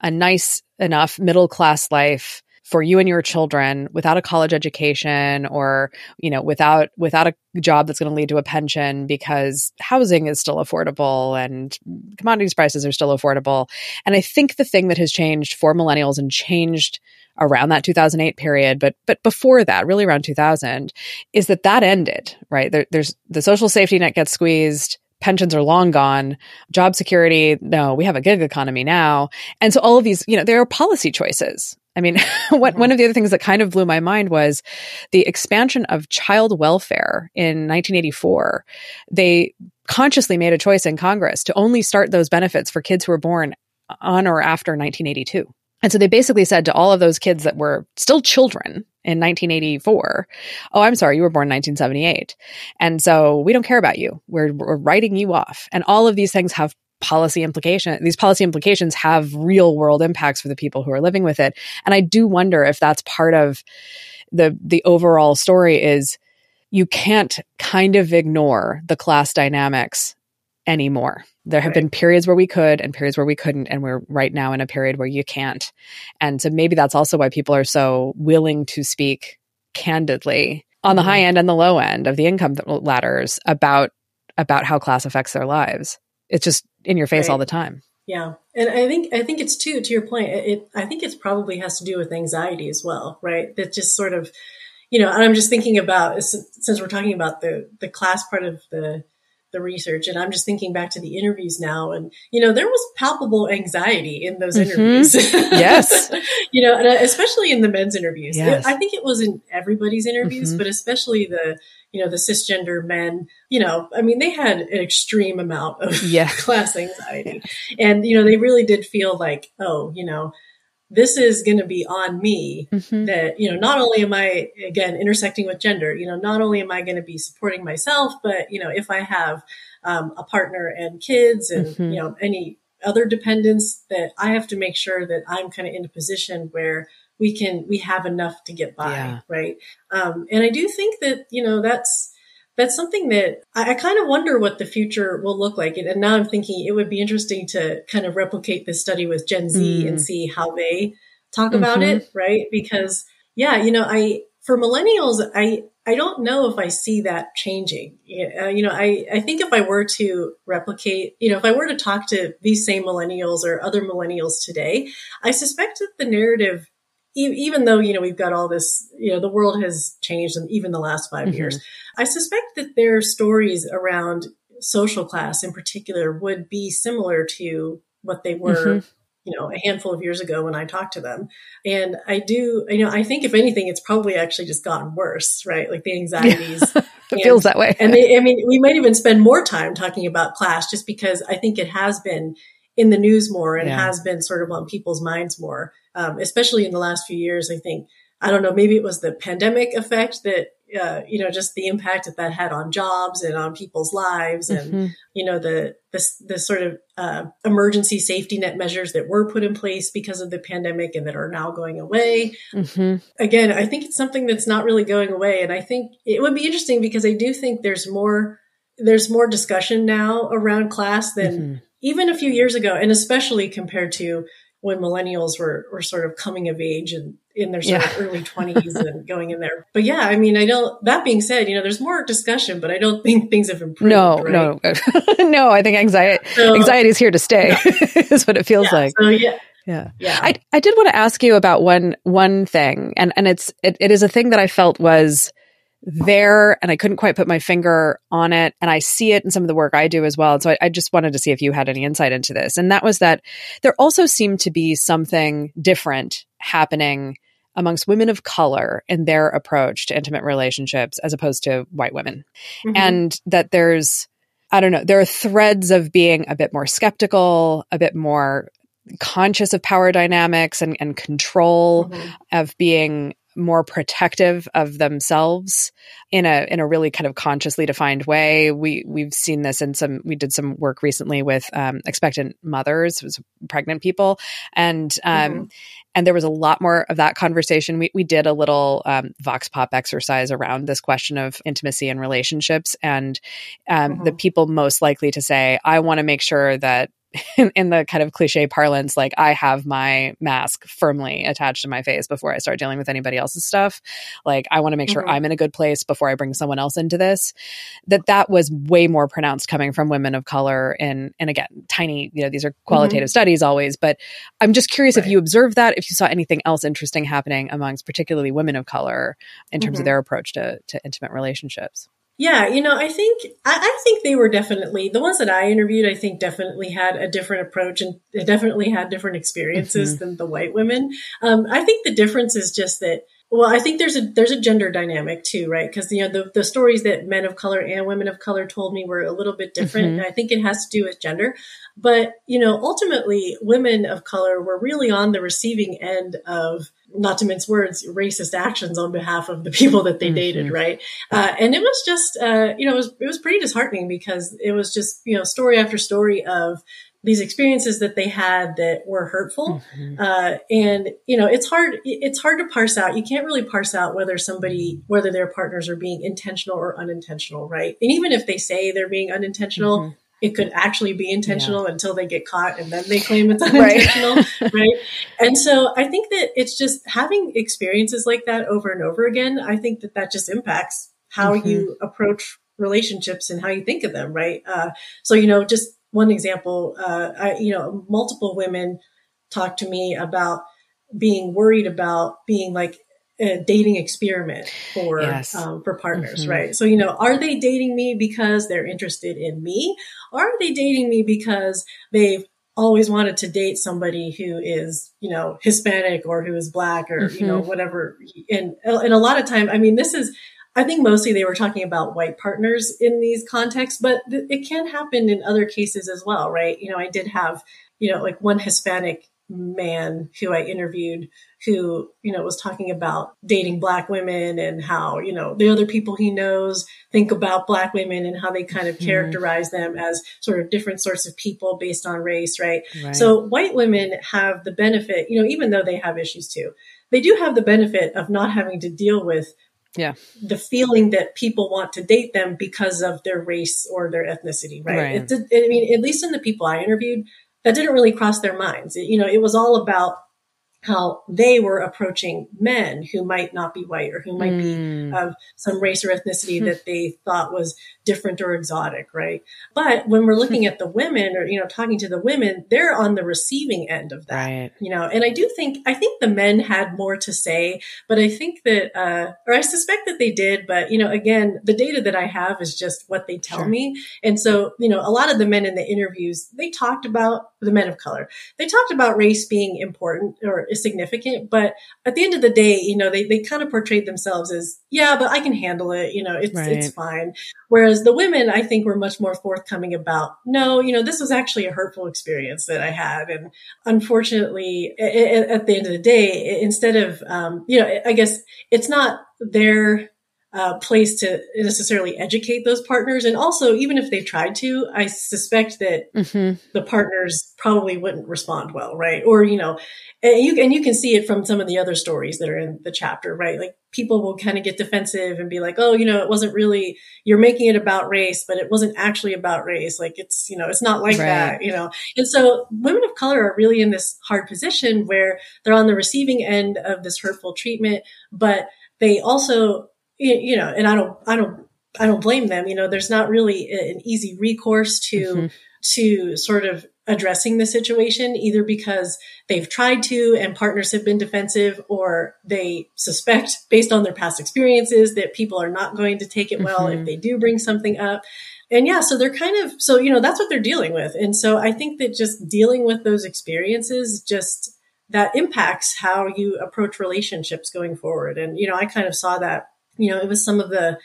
a nice enough middle class life for you and your children without a college education or you know without without a job that's going to lead to a pension because housing is still affordable and commodities prices are still affordable. And i think the thing that has changed for millennials and changed around that 2008 period but but before that really around 2000 is that that ended right? There, there's the social safety net gets squeezed pensions are long gone job security no we have a gig economy now. And so all of these you know there are policy choices I mean, what, one mm-hmm. of the other things that kind of blew my mind was the expansion of child welfare in 1984. They consciously made a choice in Congress to only start those benefits for kids who were born on or after 1982. And so they basically said to all of those kids that were still children in 1984, oh, I'm sorry, you were born in 1978. And so we don't care about you. We're, we're writing you off. And all of these things have policy implication these policy implications have real world impacts for the people who are living with it and i do wonder if that's part of the the overall story is you can't kind of ignore the class dynamics anymore there have right. been periods where we could and periods where we couldn't and we're right now in a period where you can't and so maybe that's also why people are so willing to speak candidly on the mm-hmm. high end and the low end of the income ladders about about how class affects their lives. It's just in your face right. all the time. Yeah. And I think, I think it's too, to your point, it, I think it's probably has to do with anxiety as well, right? That just sort of, you know, and I'm just thinking about, since we're talking about the, the class part of the, the research and i'm just thinking back to the interviews now and you know there was palpable anxiety in those mm-hmm. interviews yes you know uh, especially in the men's interviews yes. i think it was in everybody's interviews mm-hmm. but especially the you know the cisgender men you know i mean they had an extreme amount of yeah. class anxiety and you know they really did feel like oh you know this is going to be on me mm-hmm. that you know not only am i again intersecting with gender you know not only am i going to be supporting myself but you know if i have um, a partner and kids and mm-hmm. you know any other dependents that i have to make sure that i'm kind of in a position where we can we have enough to get by yeah. right um, and i do think that you know that's that's something that I, I, kind of wonder what the future will look like. And, now I'm thinking it would be interesting to kind of replicate this study with Gen Z mm. and see how they talk mm-hmm. about it, right? Because yeah, you know, I for millennials, I I don't know if I see that changing. Uh, you know, I I think if I were to replicate, you know, if I were to talk to these same millennials or other millennials today, I suspect that the narrative even though you know we've got all this you know the world has changed in even the last 5 mm-hmm. years i suspect that their stories around social class in particular would be similar to what they were mm-hmm. you know a handful of years ago when i talked to them and i do you know i think if anything it's probably actually just gotten worse right like the anxieties it and, feels that way and they, i mean we might even spend more time talking about class just because i think it has been in the news more and yeah. has been sort of on people's minds more um, especially in the last few years. I think I don't know, maybe it was the pandemic effect that uh, you know just the impact that that had on jobs and on people's lives, and mm-hmm. you know the the, the sort of uh, emergency safety net measures that were put in place because of the pandemic and that are now going away. Mm-hmm. Again, I think it's something that's not really going away, and I think it would be interesting because I do think there's more there's more discussion now around class than. Mm-hmm. Even a few years ago, and especially compared to when millennials were, were sort of coming of age and in their sort yeah. of early 20s and going in there. But yeah, I mean, I don't, that being said, you know, there's more discussion, but I don't think things have improved. No, right? no, no, I think anxiety, so, anxiety is here to stay yeah. is what it feels yeah, like. So yeah. Yeah. yeah. I, I did want to ask you about one, one thing and, and it's, it, it is a thing that I felt was, there and I couldn't quite put my finger on it. And I see it in some of the work I do as well. And so I, I, just wanted to see if you had any insight into this. And that was that there also seemed to be something different happening amongst women of color in their approach to intimate relationships as opposed to white women. Mm-hmm. And that there's, I don't know, there are threads of being a bit more skeptical, a bit more conscious of power dynamics and, and control, mm-hmm. of being more protective of themselves in a in a really kind of consciously defined way. We we've seen this in some. We did some work recently with um, expectant mothers, was pregnant people, and um, mm-hmm. and there was a lot more of that conversation. We we did a little um, vox pop exercise around this question of intimacy and relationships, and um, mm-hmm. the people most likely to say, "I want to make sure that in, in, the kind of cliche parlance, like I have my mask firmly attached to my face before I start dealing with anybody else's stuff. Like I want to make sure mm-hmm. I'm in a good place before I bring someone else into this. That that was way more pronounced coming from women of color. And and again, tiny, you know, these are qualitative mm-hmm. studies always, but I'm just curious right. if you observed that, if you saw anything else interesting happening amongst particularly women of color in terms mm-hmm. of their approach to to intimate relationships. Yeah, you know, I think I, I, think they were definitely the ones that I interviewed. I think definitely had a different approach and definitely had different experiences mm-hmm. than the white women. Um, I think the difference is just that. Well, I think there's a there's a gender dynamic too, right? Because you know the the stories that men of color and women of color told me were a little bit different, mm-hmm. and I think it has to do with gender. But you know, ultimately, women of color were really on the receiving end of not to mince words, racist actions on behalf of the people that they mm-hmm. dated, right? Uh, and it was just, uh, you know, it was it was pretty disheartening because it was just, you know, story after story of these experiences that they had that were hurtful. Mm-hmm. Uh, and you know, it's hard it's hard to parse out. You can't really parse out whether somebody whether their partners are being intentional or unintentional, right? And even if they say they're being unintentional. Mm-hmm it could actually be intentional yeah. until they get caught and then they claim it's unintentional right. right and so i think that it's just having experiences like that over and over again i think that that just impacts how mm-hmm. you approach relationships and how you think of them, right? Uh, so, you know, just one example, uh, I, you know, multiple women talk to me about being worried about being like a dating experiment for yes. um, for partners, mm-hmm. right? So you know, are they dating me because they're interested in me, or are they dating me because they've always wanted to date somebody who is you know Hispanic or who is black or mm-hmm. you know mm-hmm. whatever? And and a lot of time, I mean, this is. I think mostly they were talking about white partners in these contexts, but th- it can happen in other cases as well, right? You know, I did have, you know, like one Hispanic man who I interviewed who, you know, was talking about dating black women and how, you know, the other people he knows think about black women and how they kind of mm-hmm. characterize them as sort of different sorts of people based on race, right? right? So white women have the benefit, you know, even though they have issues too, they do have the benefit of not having to deal with yeah the feeling that people want to date them because of their race or their ethnicity right, right. It, i mean at least in the people i interviewed that didn't really cross their minds. It, you know, it was all about how they were approaching men who might not be white or who might mm. be of some race or ethnicity hmm. that they thought was different or exotic, right? But when we're looking at the women or, you know, talking to the women, they're on the receiving end of that, right. you know, and I do think, I think the men had more to say, but I think that, uh, or I suspect that they did, but, you know, again, the data that I have is just what they tell sure. me. And so, you know, a lot of the men in the interviews, they talked about the men of color. They talked about race being important or significant, but at the end of the day, you know, they, they kind of portrayed themselves as, yeah, but I can handle it. You know, it's, right. it's fine. Whereas the women, I think were much more forthcoming about, no, you know, this was actually a hurtful experience that I had. And unfortunately, at the end of the day, instead of, um, you know, I guess it's not their uh, place to necessarily educate those partners. And also, even if they tried to, I suspect that mm-hmm. the partners probably wouldn't respond well, right? Or, you know, and you, and you can see it from some of the other stories that are in the chapter, right? Like people will kind of get defensive and be like, oh, you know, it wasn't really, you're making it about race, but it wasn't actually about race. Like it's, you know, it's not like right. that, you know? And so women of color are really in this hard position where they're on the receiving end of this hurtful treatment, but they also you know, and I don't, I don't, I don't blame them. You know, there's not really an easy recourse to, mm-hmm. to sort of addressing the situation, either because they've tried to and partners have been defensive, or they suspect based on their past experiences that people are not going to take it well mm-hmm. if they do bring something up. And yeah, so they're kind of, so, you know, that's what they're dealing with. And so I think that just dealing with those experiences just, that impacts how you approach relationships going forward. And, you know, I kind of saw that you know, it was some of the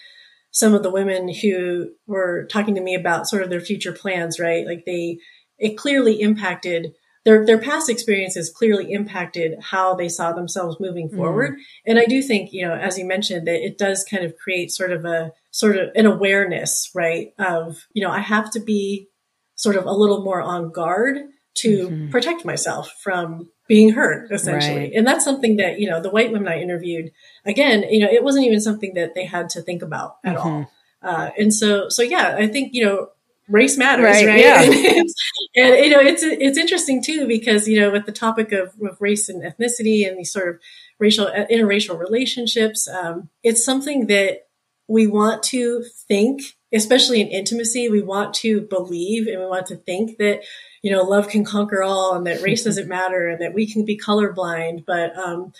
some of the women who were talking to me about sort of their future plans, right? Like they it clearly impacted their their past experiences clearly impacted how they saw themselves moving mm. forward. Mm. And I do think, you know, as you mentioned, that it does kind of create sort of a sort of an awareness, right? Of, you know, I have to be sort of a little more on guard to mm-hmm. protect myself from being hurt essentially. Right. And that's something that, you know, the white women I interviewed, again, you know, it wasn't even something that they had to think about at mm-hmm. all. Uh, and so, so yeah, I think, you know, race matters, right? right? Yeah. And, and, you know, it's, it's interesting too, because, you know, with the topic of, of race and ethnicity and these sort of racial, uh, interracial relationships, um, it's something that we want to think, especially in intimacy, we want to believe and we want to think that, you know, love can conquer all and that race doesn't matter and that we can be colorblind. But, um,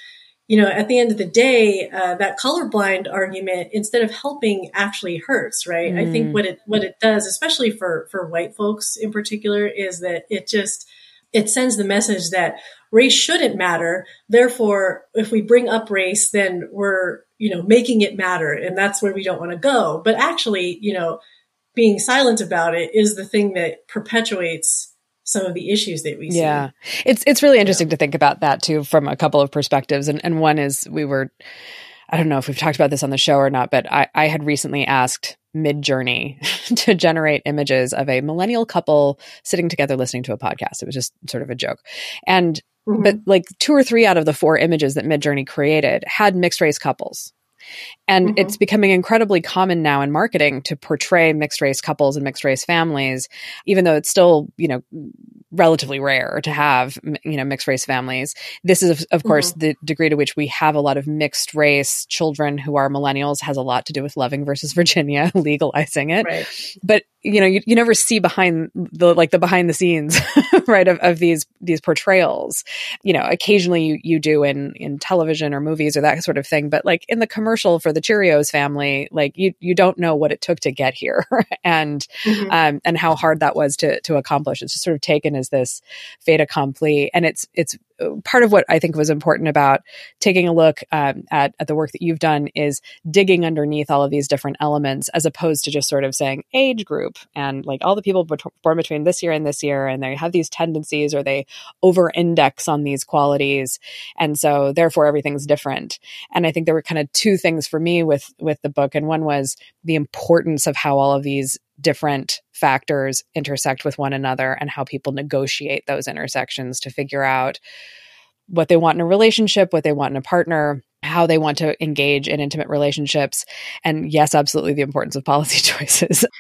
you know, at the end of the day, uh, that colorblind argument, instead of helping, actually hurts, right? Mm. I think mm. what it what it does, especially for for white folks in particular, is that it just it sends the message that race shouldn't matter. Therefore, if we bring up race, then we're you know making it matter, and that's where we don't want to go. But actually, you know, being silent about it is the thing that perpetuates some of the issues that we see. Yeah. It's it's really interesting yeah. to think about that too from a couple of perspectives. And and one is we were I don't know if we've talked about this on the show or not, but I, I had recently asked Midjourney to generate images of a millennial couple sitting together listening to a podcast. It was just sort of a joke. And mm-hmm. but like two or three out of the four images that Midjourney created had mixed race couples. And mm-hmm. it's becoming incredibly common now in marketing to portray mixed race couples and mixed race families, even though it's still, you know, relatively rare to have, you know, mixed race families. This is, of, course, mm-hmm. the degree to which we have a lot of mixed race children who are millennials has a lot to do with Loving versus Virginia legalizing it. Right. But you know, you, you never see behind the like the behind the scenes, right, of, of these these portrayals. You know, occasionally you you do in in television or movies or that sort of thing, but like in the commercial for the Cheerios family, like you you don't know what it took to get here and mm-hmm. um and how hard that was to to accomplish. It's just sort of taken as this fait accompli, and it's it's part of what I think was important about taking a look um, at, at the work that you've done is digging underneath all of these different elements as opposed to just sort of saying age group and like all the people born between this year and this year and they have these tendencies or they over index on these qualities. And so therefore everything's different. And i think there were kind of two things for me with with the book. And one was the importance of how all of these different factors intersect with one another and how people negotiate those intersections to figure out what they want in a relationship, what they want in a partner, how they want to engage in intimate relationships and yes absolutely the importance of policy choices.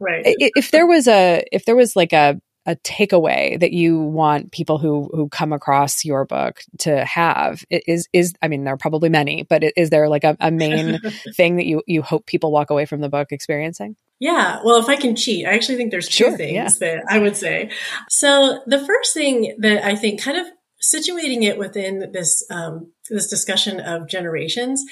Right. If there was a if there was like a a takeaway that you want people who who come across your book to have is is I mean there are probably many but is there like a, a main thing that you you hope people walk away from the book experiencing yeah, well, if I can cheat, I actually think there's two sure, things yeah. that I would say. So the first thing that I think, kind of situating it within this um, this discussion of generations,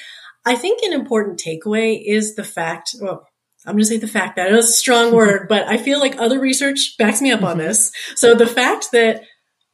I think an important takeaway is the fact. Well, I'm going to say the fact that it was a strong word, but I feel like other research backs me up on mm-hmm. this. So the fact that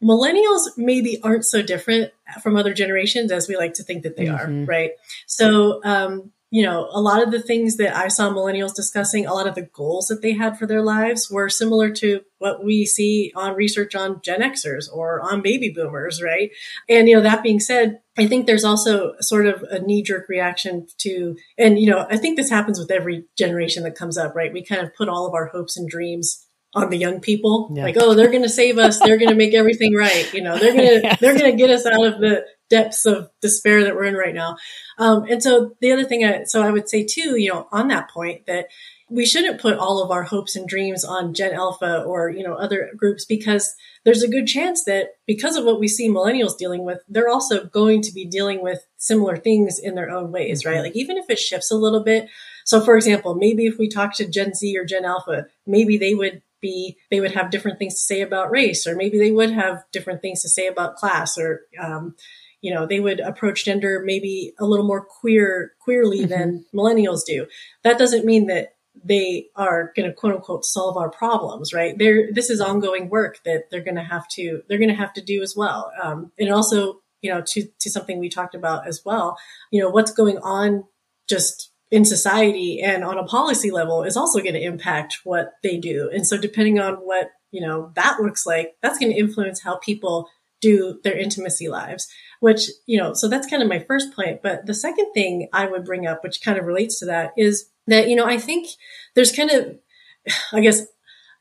millennials maybe aren't so different from other generations as we like to think that they mm-hmm. are, right? So um, you know, a lot of the things that I saw millennials discussing, a lot of the goals that they had for their lives were similar to what we see on research on Gen Xers or on baby boomers, right? And, you know, that being said, I think there's also sort of a knee jerk reaction to, and, you know, I think this happens with every generation that comes up, right? We kind of put all of our hopes and dreams on the young people yeah. like oh they're going to save us they're going to make everything right you know they're going to yes. they're going to get us out of the depths of despair that we're in right now. Um, and so the other thing, I, so I would say too, you know, on that point that we shouldn't put all of our hopes and dreams on Gen Alpha or, you know, other groups because there's a good chance that because of what we see millennials dealing with, they're also going to be dealing with similar things in their own ways, right? Like even if it shifts a little bit. So for example, maybe if we talk to Gen Z or Gen Alpha, maybe they would be they would have different things to say about race or maybe they would have different things to say about class or um, you know they would approach gender maybe a little more queer queerly mm-hmm. than millennials do. That doesn't mean that they are going to quote unquote solve our problems right? There this is ongoing work that they're going to have to they're going to have to do as well. Um, and also you know to to something we talked about as well you know what's going on just in society and on a policy level is also going to impact what they do. And so depending on what you know that looks like that's going to influence how people do their intimacy lives which, you know, so that's kind of my first point. But the second thing I would bring up, which kind of relates to that is that, you know, I think there's kind of, I guess,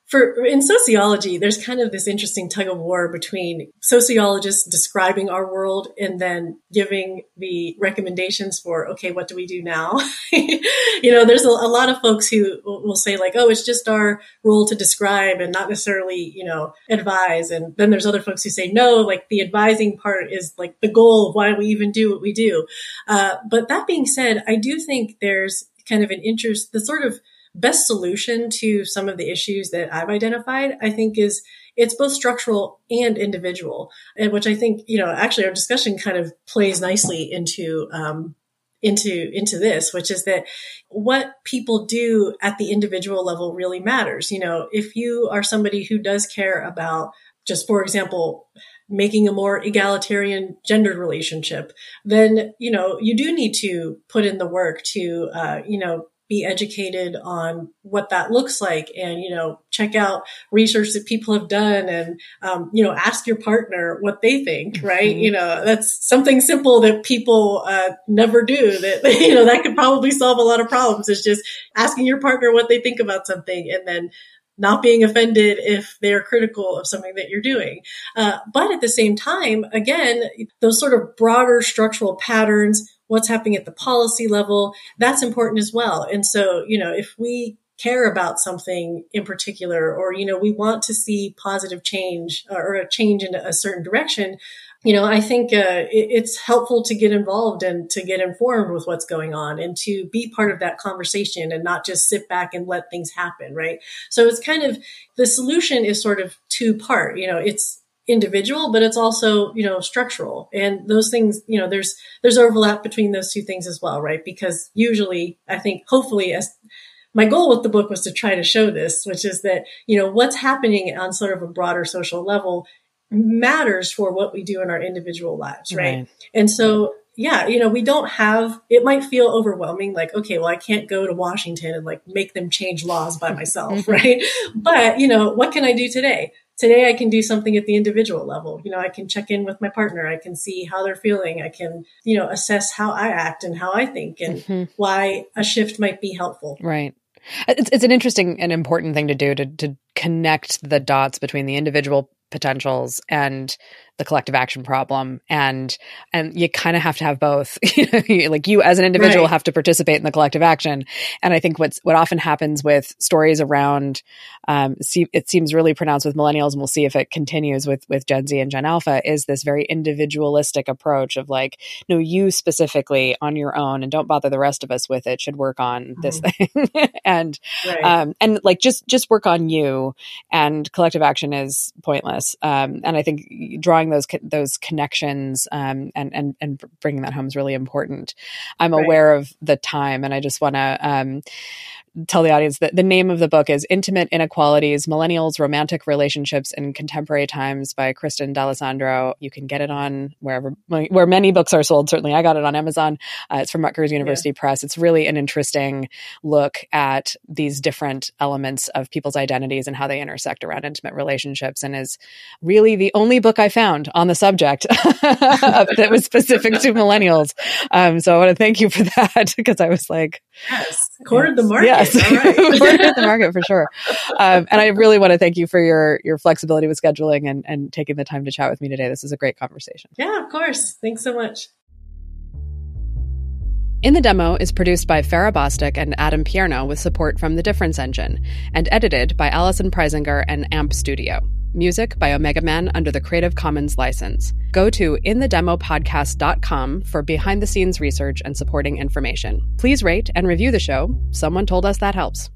for in sociology, there's kind of this interesting tug of war between sociologists describing our world and then giving the recommendations for, okay, what do we do now? you know, there's a, a, lot of folks who will say like, oh, it's just our role to describe and not necessarily, you know, advise. And then there's other folks who say, no, like the advising part is like the goal of why we even do what we do. Uh, but that being said, I do think there's kind of an interest, the sort of best solution to some of the issues that I've identified, I think is it's both structural and individual, and which I think, you know, actually our discussion kind of plays nicely into, um, into, into this, which is that what people do at the individual level really matters. You know, if you are somebody who does care about just, for example, making a more egalitarian gendered relationship, then, you know, you do need to put in the work to, uh, you know, be educated on what that looks like and you know check out research that people have done and um, you know ask your partner what they think right mm-hmm. you know that's something simple that people uh, never do that you know that could probably solve a lot of problems is just asking your partner what they think about something and then not being offended if they're critical of something that you're doing. Uh, but at the same time, again, those sort of broader structural patterns, what's happening at the policy level, that's important as well. And so, you know, if we care about something in particular, or, you know, we want to see positive change or a change in a certain direction, you know, I think uh, it, it's helpful to get involved and to get informed with what's going on and to be part of that conversation and not just sit back and let things happen, right? So it's kind of the solution is sort of two part. You know, it's individual, but it's also you know structural, and those things. You know, there's there's overlap between those two things as well, right? Because usually, I think, hopefully, as my goal with the book was to try to show this, which is that, you know, what's happening on sort of a broader social level matters for what we do in our individual lives, right? right. And so, yeah, you know, we don't have, it might feel overwhelming, like, okay, well, I can't go to Washington and like make them change laws by myself, right? But, you know, what can I do today? Today I can do something at the individual level. You know, I can check in with my partner. I can see how they're feeling. I can, you know, assess how I act and how I think and mm-hmm. why a shift might be helpful. Right. It's, it's an interesting and important thing to do to, to connect the dots between the individual potentials and the collective action problem and and you kind of have to have both like you as an individual right. have to participate in the collective action and i think what's what often happens with stories around um, see, it seems really pronounced with millennials and we'll see if it continues with with gen z and gen alpha is this very individualistic approach of like no you specifically on your own and don't bother the rest of us with it should work on mm-hmm. this thing and right. um, and like just just work on you and collective action is pointless um, and i think drawing drawing those those connections um, and and and bringing that home is really important. I'm right. aware of the time, and I just want to um, tell the audience that the name of the book is Intimate Inequalities Millennials, Romantic Relationships in Contemporary Times by Cristen Dalessandro. You can get it on wherever, where many books are sold. Certainly, I got it on Amazon. Uh, it's from Rutgers University yeah. Press. It's really an interesting look at these different elements of people's identities and how they intersect around intimate relationships and is really the only book I found on the subject that was specific to millennials. Um, so I want to thank you for that because I was like, yes, cornered the market. Yes yes, right. the market for sure. Um, and I really want to thank you for your your flexibility with scheduling and and taking the time to chat with me today. This is a great conversation. Yeah, of course. Thanks so much. In the Demo is produced by Farrah Bostic and Adam Pierno with support from the Difference Engine and edited by Allison Preisinger and AMP Studio. Music by Omega Man under the Creative Commons license. Go to inthedemopodcast.com for behind the scenes research and supporting information. Please rate and review the show. Someone told us that helps.